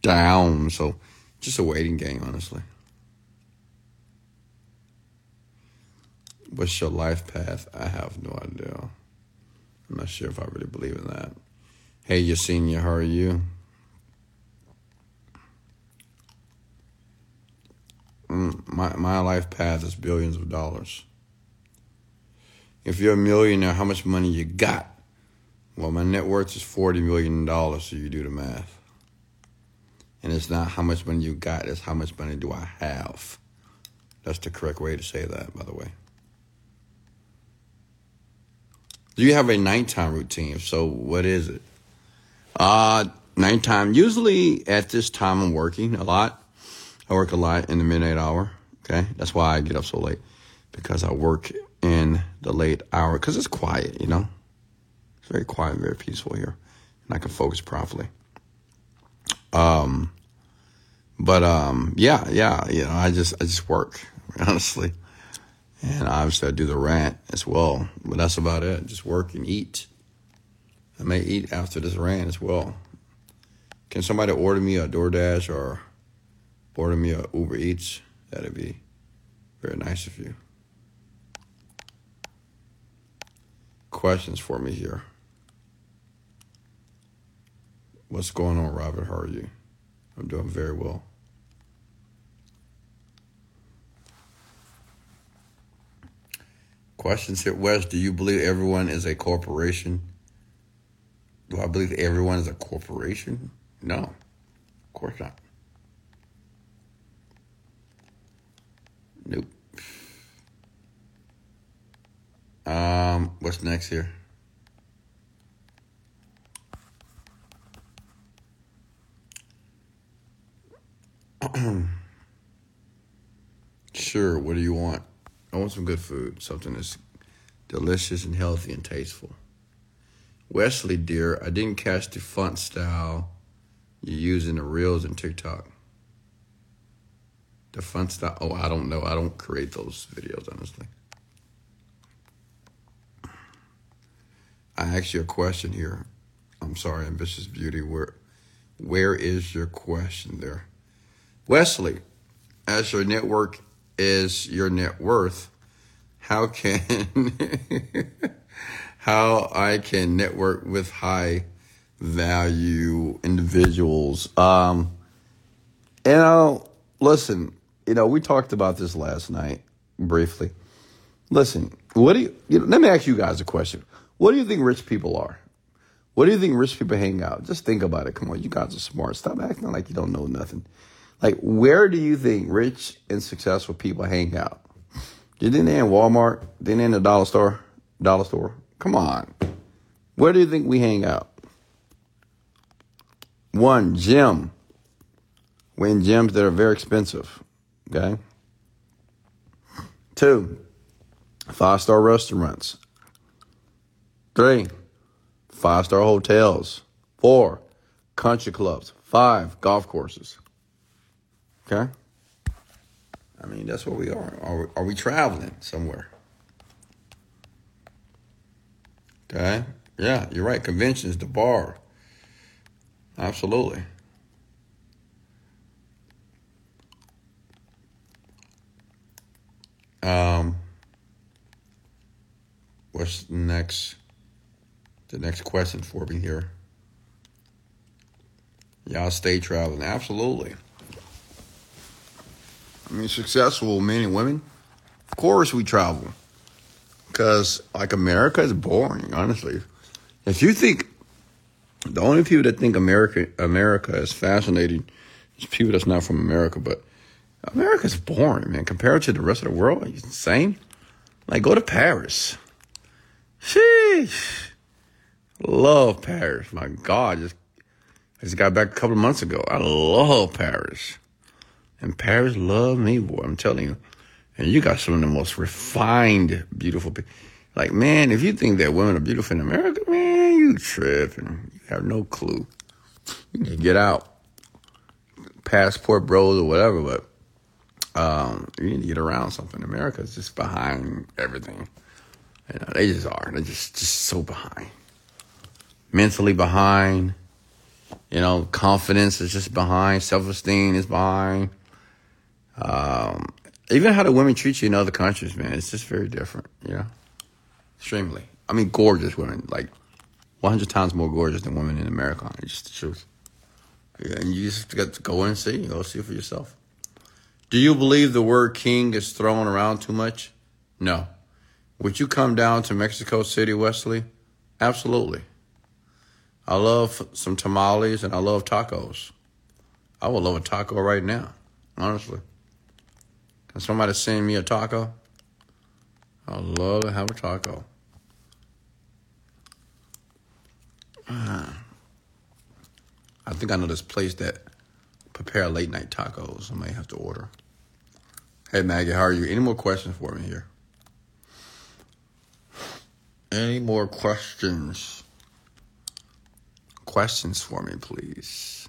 down. So, just a waiting game, honestly. What's your life path? I have no idea. I'm not sure if I really believe in that. Hey, your senior, how are you? My my life path is billions of dollars. If you're a millionaire, how much money you got? Well, my net worth is $40 million, so you do the math. And it's not how much money you got, it's how much money do I have. That's the correct way to say that, by the way. Do you have a nighttime routine? If so, what is it? Uh, nighttime, usually at this time I'm working a lot. I work a lot in the midnight hour. Okay. That's why I get up so late because I work in the late hour because it's quiet, you know. It's very quiet, very peaceful here, and I can focus properly. Um, but um, yeah, yeah, you know, I just I just work honestly, and obviously I do the rant as well. But that's about it. Just work and eat. I may eat after this rant as well. Can somebody order me a DoorDash or order me a Uber Eats? That'd be very nice of you. Questions for me here. What's going on, Robert? How are you? I'm doing very well. Questions here, Wes. Do you believe everyone is a corporation? Do I believe everyone is a corporation? No, of course not. Nope. Um, what's next here? sure, what do you want? I want some good food, something that's delicious and healthy and tasteful. Wesley, dear, I didn't catch the font style you use in the reels and TikTok. The font style, oh, I don't know. I don't create those videos, honestly. I asked you a question here. I'm sorry, ambitious beauty. Where, where is your question there? Wesley, as your network is your net worth, how can how I can network with high value individuals. Um, and I'll listen. You know, we talked about this last night briefly. Listen, what do you, you know, let me ask you guys a question. What do you think rich people are? What do you think rich people hang out? Just think about it. Come on, you guys are smart. Stop acting like you don't know nothing. Like, where do you think rich and successful people hang out? Didn't they in Walmart? Didn't in the dollar store? Dollar store? Come on. Where do you think we hang out? One, gym. We're in gyms that are very expensive. Okay. Two, five star restaurants. Three, five star hotels. Four, country clubs. Five, golf courses. Okay. I mean, that's what we are. Are we, are we traveling somewhere? Okay. Yeah, you're right. Conventions, the bar. Absolutely. Um, what's next? The next question for me here. Y'all stay traveling. Absolutely. I mean, successful men and women. Of course, we travel because, like, America is boring. Honestly, if you think the only people that think America America is fascinating is people that's not from America, but America's boring, man. Compared to the rest of the world, it's insane. Like, go to Paris. Sheesh. Love Paris. My God, just I just got back a couple of months ago. I love Paris. And Paris love me, boy. I'm telling you. And you got some of the most refined, beautiful people. Like, man, if you think that women are beautiful in America, man, you tripping. You have no clue. You get out. Passport bros or whatever, but um, you need to get around something. America's just behind everything. You know, they just are. They're just, just so behind. Mentally behind. You know, confidence is just behind. Self esteem is behind. Um, even how the women treat you in other countries, man, it's just very different, you know? Extremely. I mean, gorgeous women, like 100 times more gorgeous than women in America. It's just the truth. Yeah, and you just got to go and see, go see for yourself. Do you believe the word king is thrown around too much? No. Would you come down to Mexico City, Wesley? Absolutely. I love some tamales and I love tacos. I would love a taco right now, honestly. Can somebody send me a taco? I'd love to have a taco. Ah. I think I know this place that prepare late night tacos. I may have to order. Hey Maggie, how are you? Any more questions for me here? Any more questions? Questions for me, please.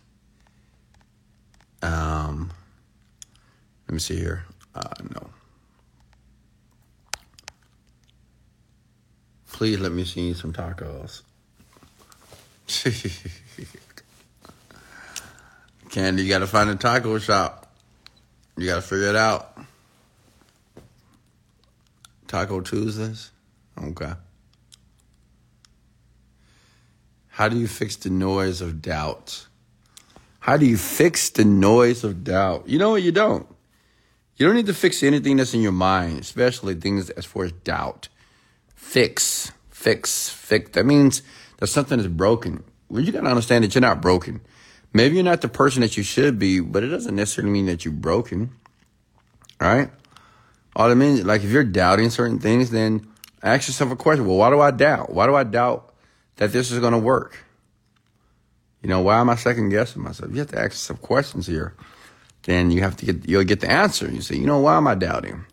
Um, let me see here. Uh, no. Please let me see some tacos. Candy, you gotta find a taco shop. You gotta figure it out. Taco Tuesdays? Okay. How do you fix the noise of doubt? How do you fix the noise of doubt? You know what? You don't. You don't need to fix anything that's in your mind, especially things as far as doubt. Fix, fix, fix. That means that something is broken. Well, you gotta understand that you're not broken. Maybe you're not the person that you should be, but it doesn't necessarily mean that you're broken. Right? All I mean, like if you're doubting certain things, then ask yourself a question. Well, why do I doubt? Why do I doubt that this is going to work? You know, why am I second guessing myself? You have to ask some questions here. Then you have to get, you'll get the answer. You say, you know, why am I doubting?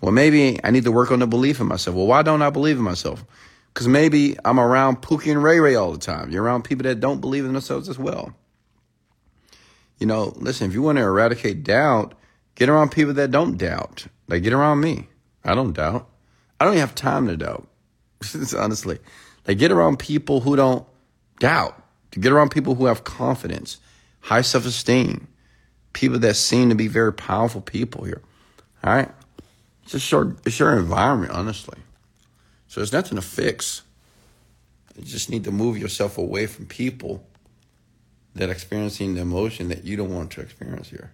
Well, maybe I need to work on the belief in myself. Well, why don't I believe in myself? Because maybe I'm around Pookie and Ray Ray all the time. You're around people that don't believe in themselves as well. You know, listen, if you want to eradicate doubt, get around people that don't doubt. Like, get around me. I don't doubt. I don't even have time to doubt. Honestly. Like, get around people who don't doubt. Get around people who have confidence, high self esteem, people that seem to be very powerful people here. All right? It's just your, it's your environment, honestly. So there's nothing to fix. You just need to move yourself away from people that are experiencing the emotion that you don't want to experience here.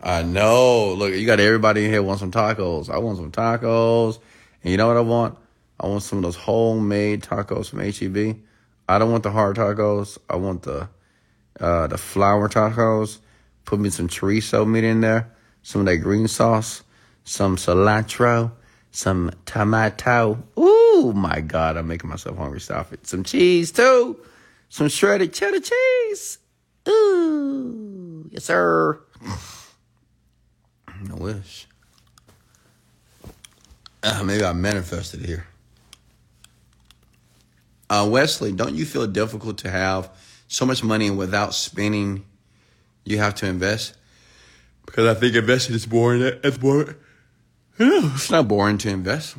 I know. Look, you got everybody in here want some tacos. I want some tacos. And you know what I want? I want some of those homemade tacos from HEB. I don't want the hard tacos. I want the uh, the flour tacos. Put me some chorizo meat in there, some of that green sauce, some cilantro, some tomato. Ooh, my God, I'm making myself hungry. Stop it. Some cheese, too. Some shredded cheddar cheese. Ooh, yes, sir. I wish. Uh, maybe I manifested here. Uh, Wesley, don't you feel difficult to have so much money without spending, you have to invest? Because I think investing is boring. Yeah, it's not boring to invest.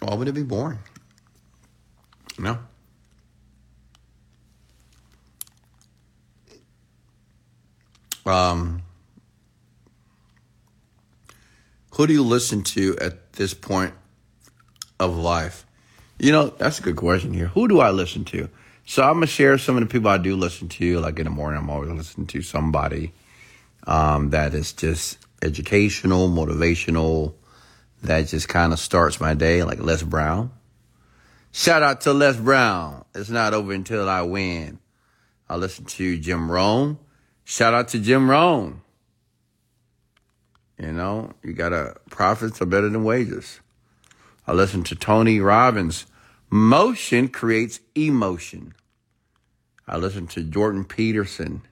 Why would it be boring? No. Um, who do you listen to at this point of life? You know, that's a good question here. Who do I listen to? So I'm gonna share some of the people I do listen to. Like in the morning, I'm always listening to somebody um, that is just educational, motivational, that just kind of starts my day, like Les Brown. Shout out to Les Brown. It's not over until I win. I listen to Jim Rohn. Shout out to Jim Rohn. You know, you gotta profits are better than wages. I listen to Tony Robbins. Motion creates emotion. I listen to Jordan Peterson.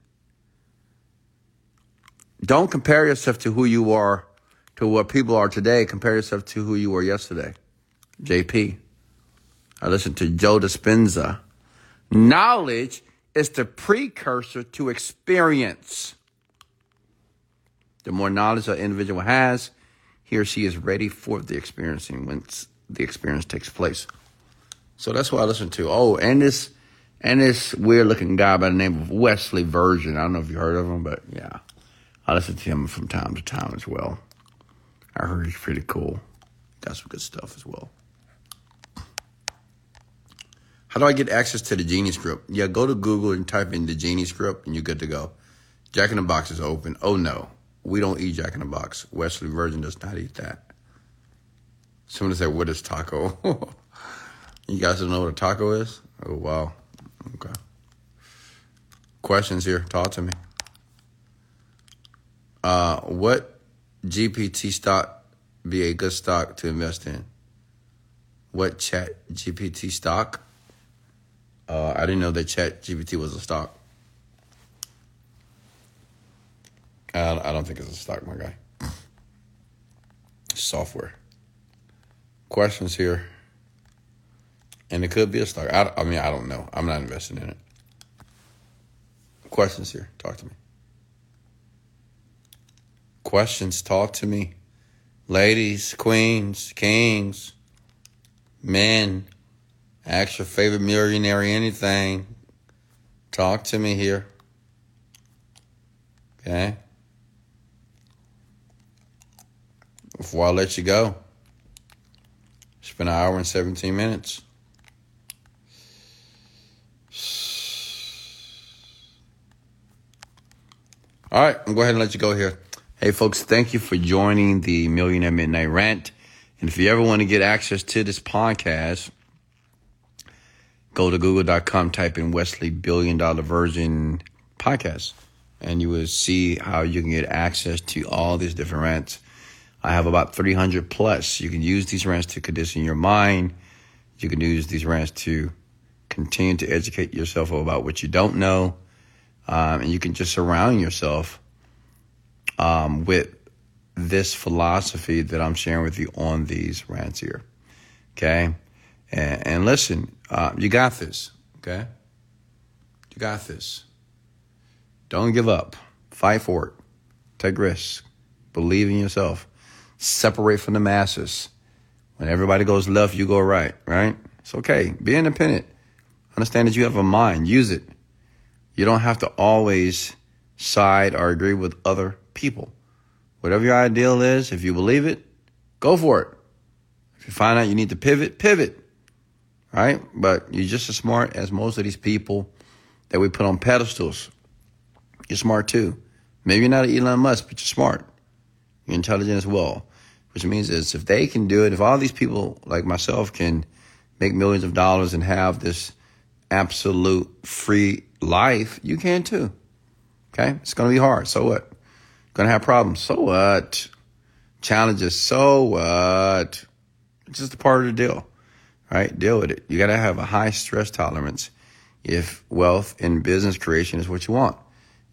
Don't compare yourself to who you are to what people are today. Compare yourself to who you were yesterday. JP. I listen to Joe Dispenza. Knowledge is the precursor to experience. The more knowledge an individual has, he or she is ready for the experiencing once the experience takes place. So that's what I listen to. Oh, and this and this weird looking guy by the name of Wesley Virgin. I don't know if you heard of him, but yeah. I listen to him from time to time as well. I heard he's pretty cool. Got some good stuff as well. How do I get access to the Genie script? Yeah, go to Google and type in the Genie script and you're good to go. Jack in the Box is open. Oh no, we don't eat Jack in the Box. Wesley Virgin does not eat that. Someone said, what is taco? you guys don't know what a taco is? Oh, wow. Okay. Questions here. Talk to me. Uh, what GPT stock be a good stock to invest in? What ChatGPT stock? Uh, I didn't know that ChatGPT was a stock. I, don't think it's a stock, my guy. Software. questions here. And it could be a stock. I, I mean, I don't know. I'm not investing in it. Questions here. Talk to me. Questions. Talk to me. Ladies, queens, kings, men, ask your favorite millionaire anything. Talk to me here. Okay? Before I let you go, it's been an hour and 17 minutes. All right, I'm going go ahead and let you go here. Hey, folks, thank you for joining the Millionaire Midnight Rant. And if you ever want to get access to this podcast, go to google.com, type in Wesley Billion Dollar Virgin Podcast, and you will see how you can get access to all these different rants. I have about 300 plus. You can use these rants to condition your mind. You can use these rants to continue to educate yourself about what you don't know. Um, and you can just surround yourself um, with this philosophy that I'm sharing with you on these rants here. Okay? And, and listen, uh, you got this. Okay? You got this. Don't give up. Fight for it. Take risks. Believe in yourself. Separate from the masses. When everybody goes left, you go right, right? It's okay. Be independent. Understand that you have a mind. Use it. You don't have to always side or agree with other people. Whatever your ideal is, if you believe it, go for it. If you find out you need to pivot, pivot. Right? But you're just as smart as most of these people that we put on pedestals. You're smart too. Maybe you're not an Elon Musk, but you're smart. You're intelligent as well. Which means is if they can do it, if all these people like myself can make millions of dollars and have this absolute free life, you can too. Okay? It's going to be hard. So what? To have problems. So what? Challenges. So what? It's just a part of the deal. Right? Deal with it. You got to have a high stress tolerance if wealth and business creation is what you want.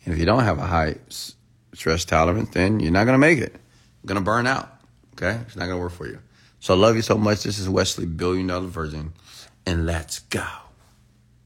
And if you don't have a high stress tolerance, then you're not to make it. You're to burn out. Okay? It's not to work for you. So I love you so much. This is Wesley, Billion Dollar Virgin, and let's go.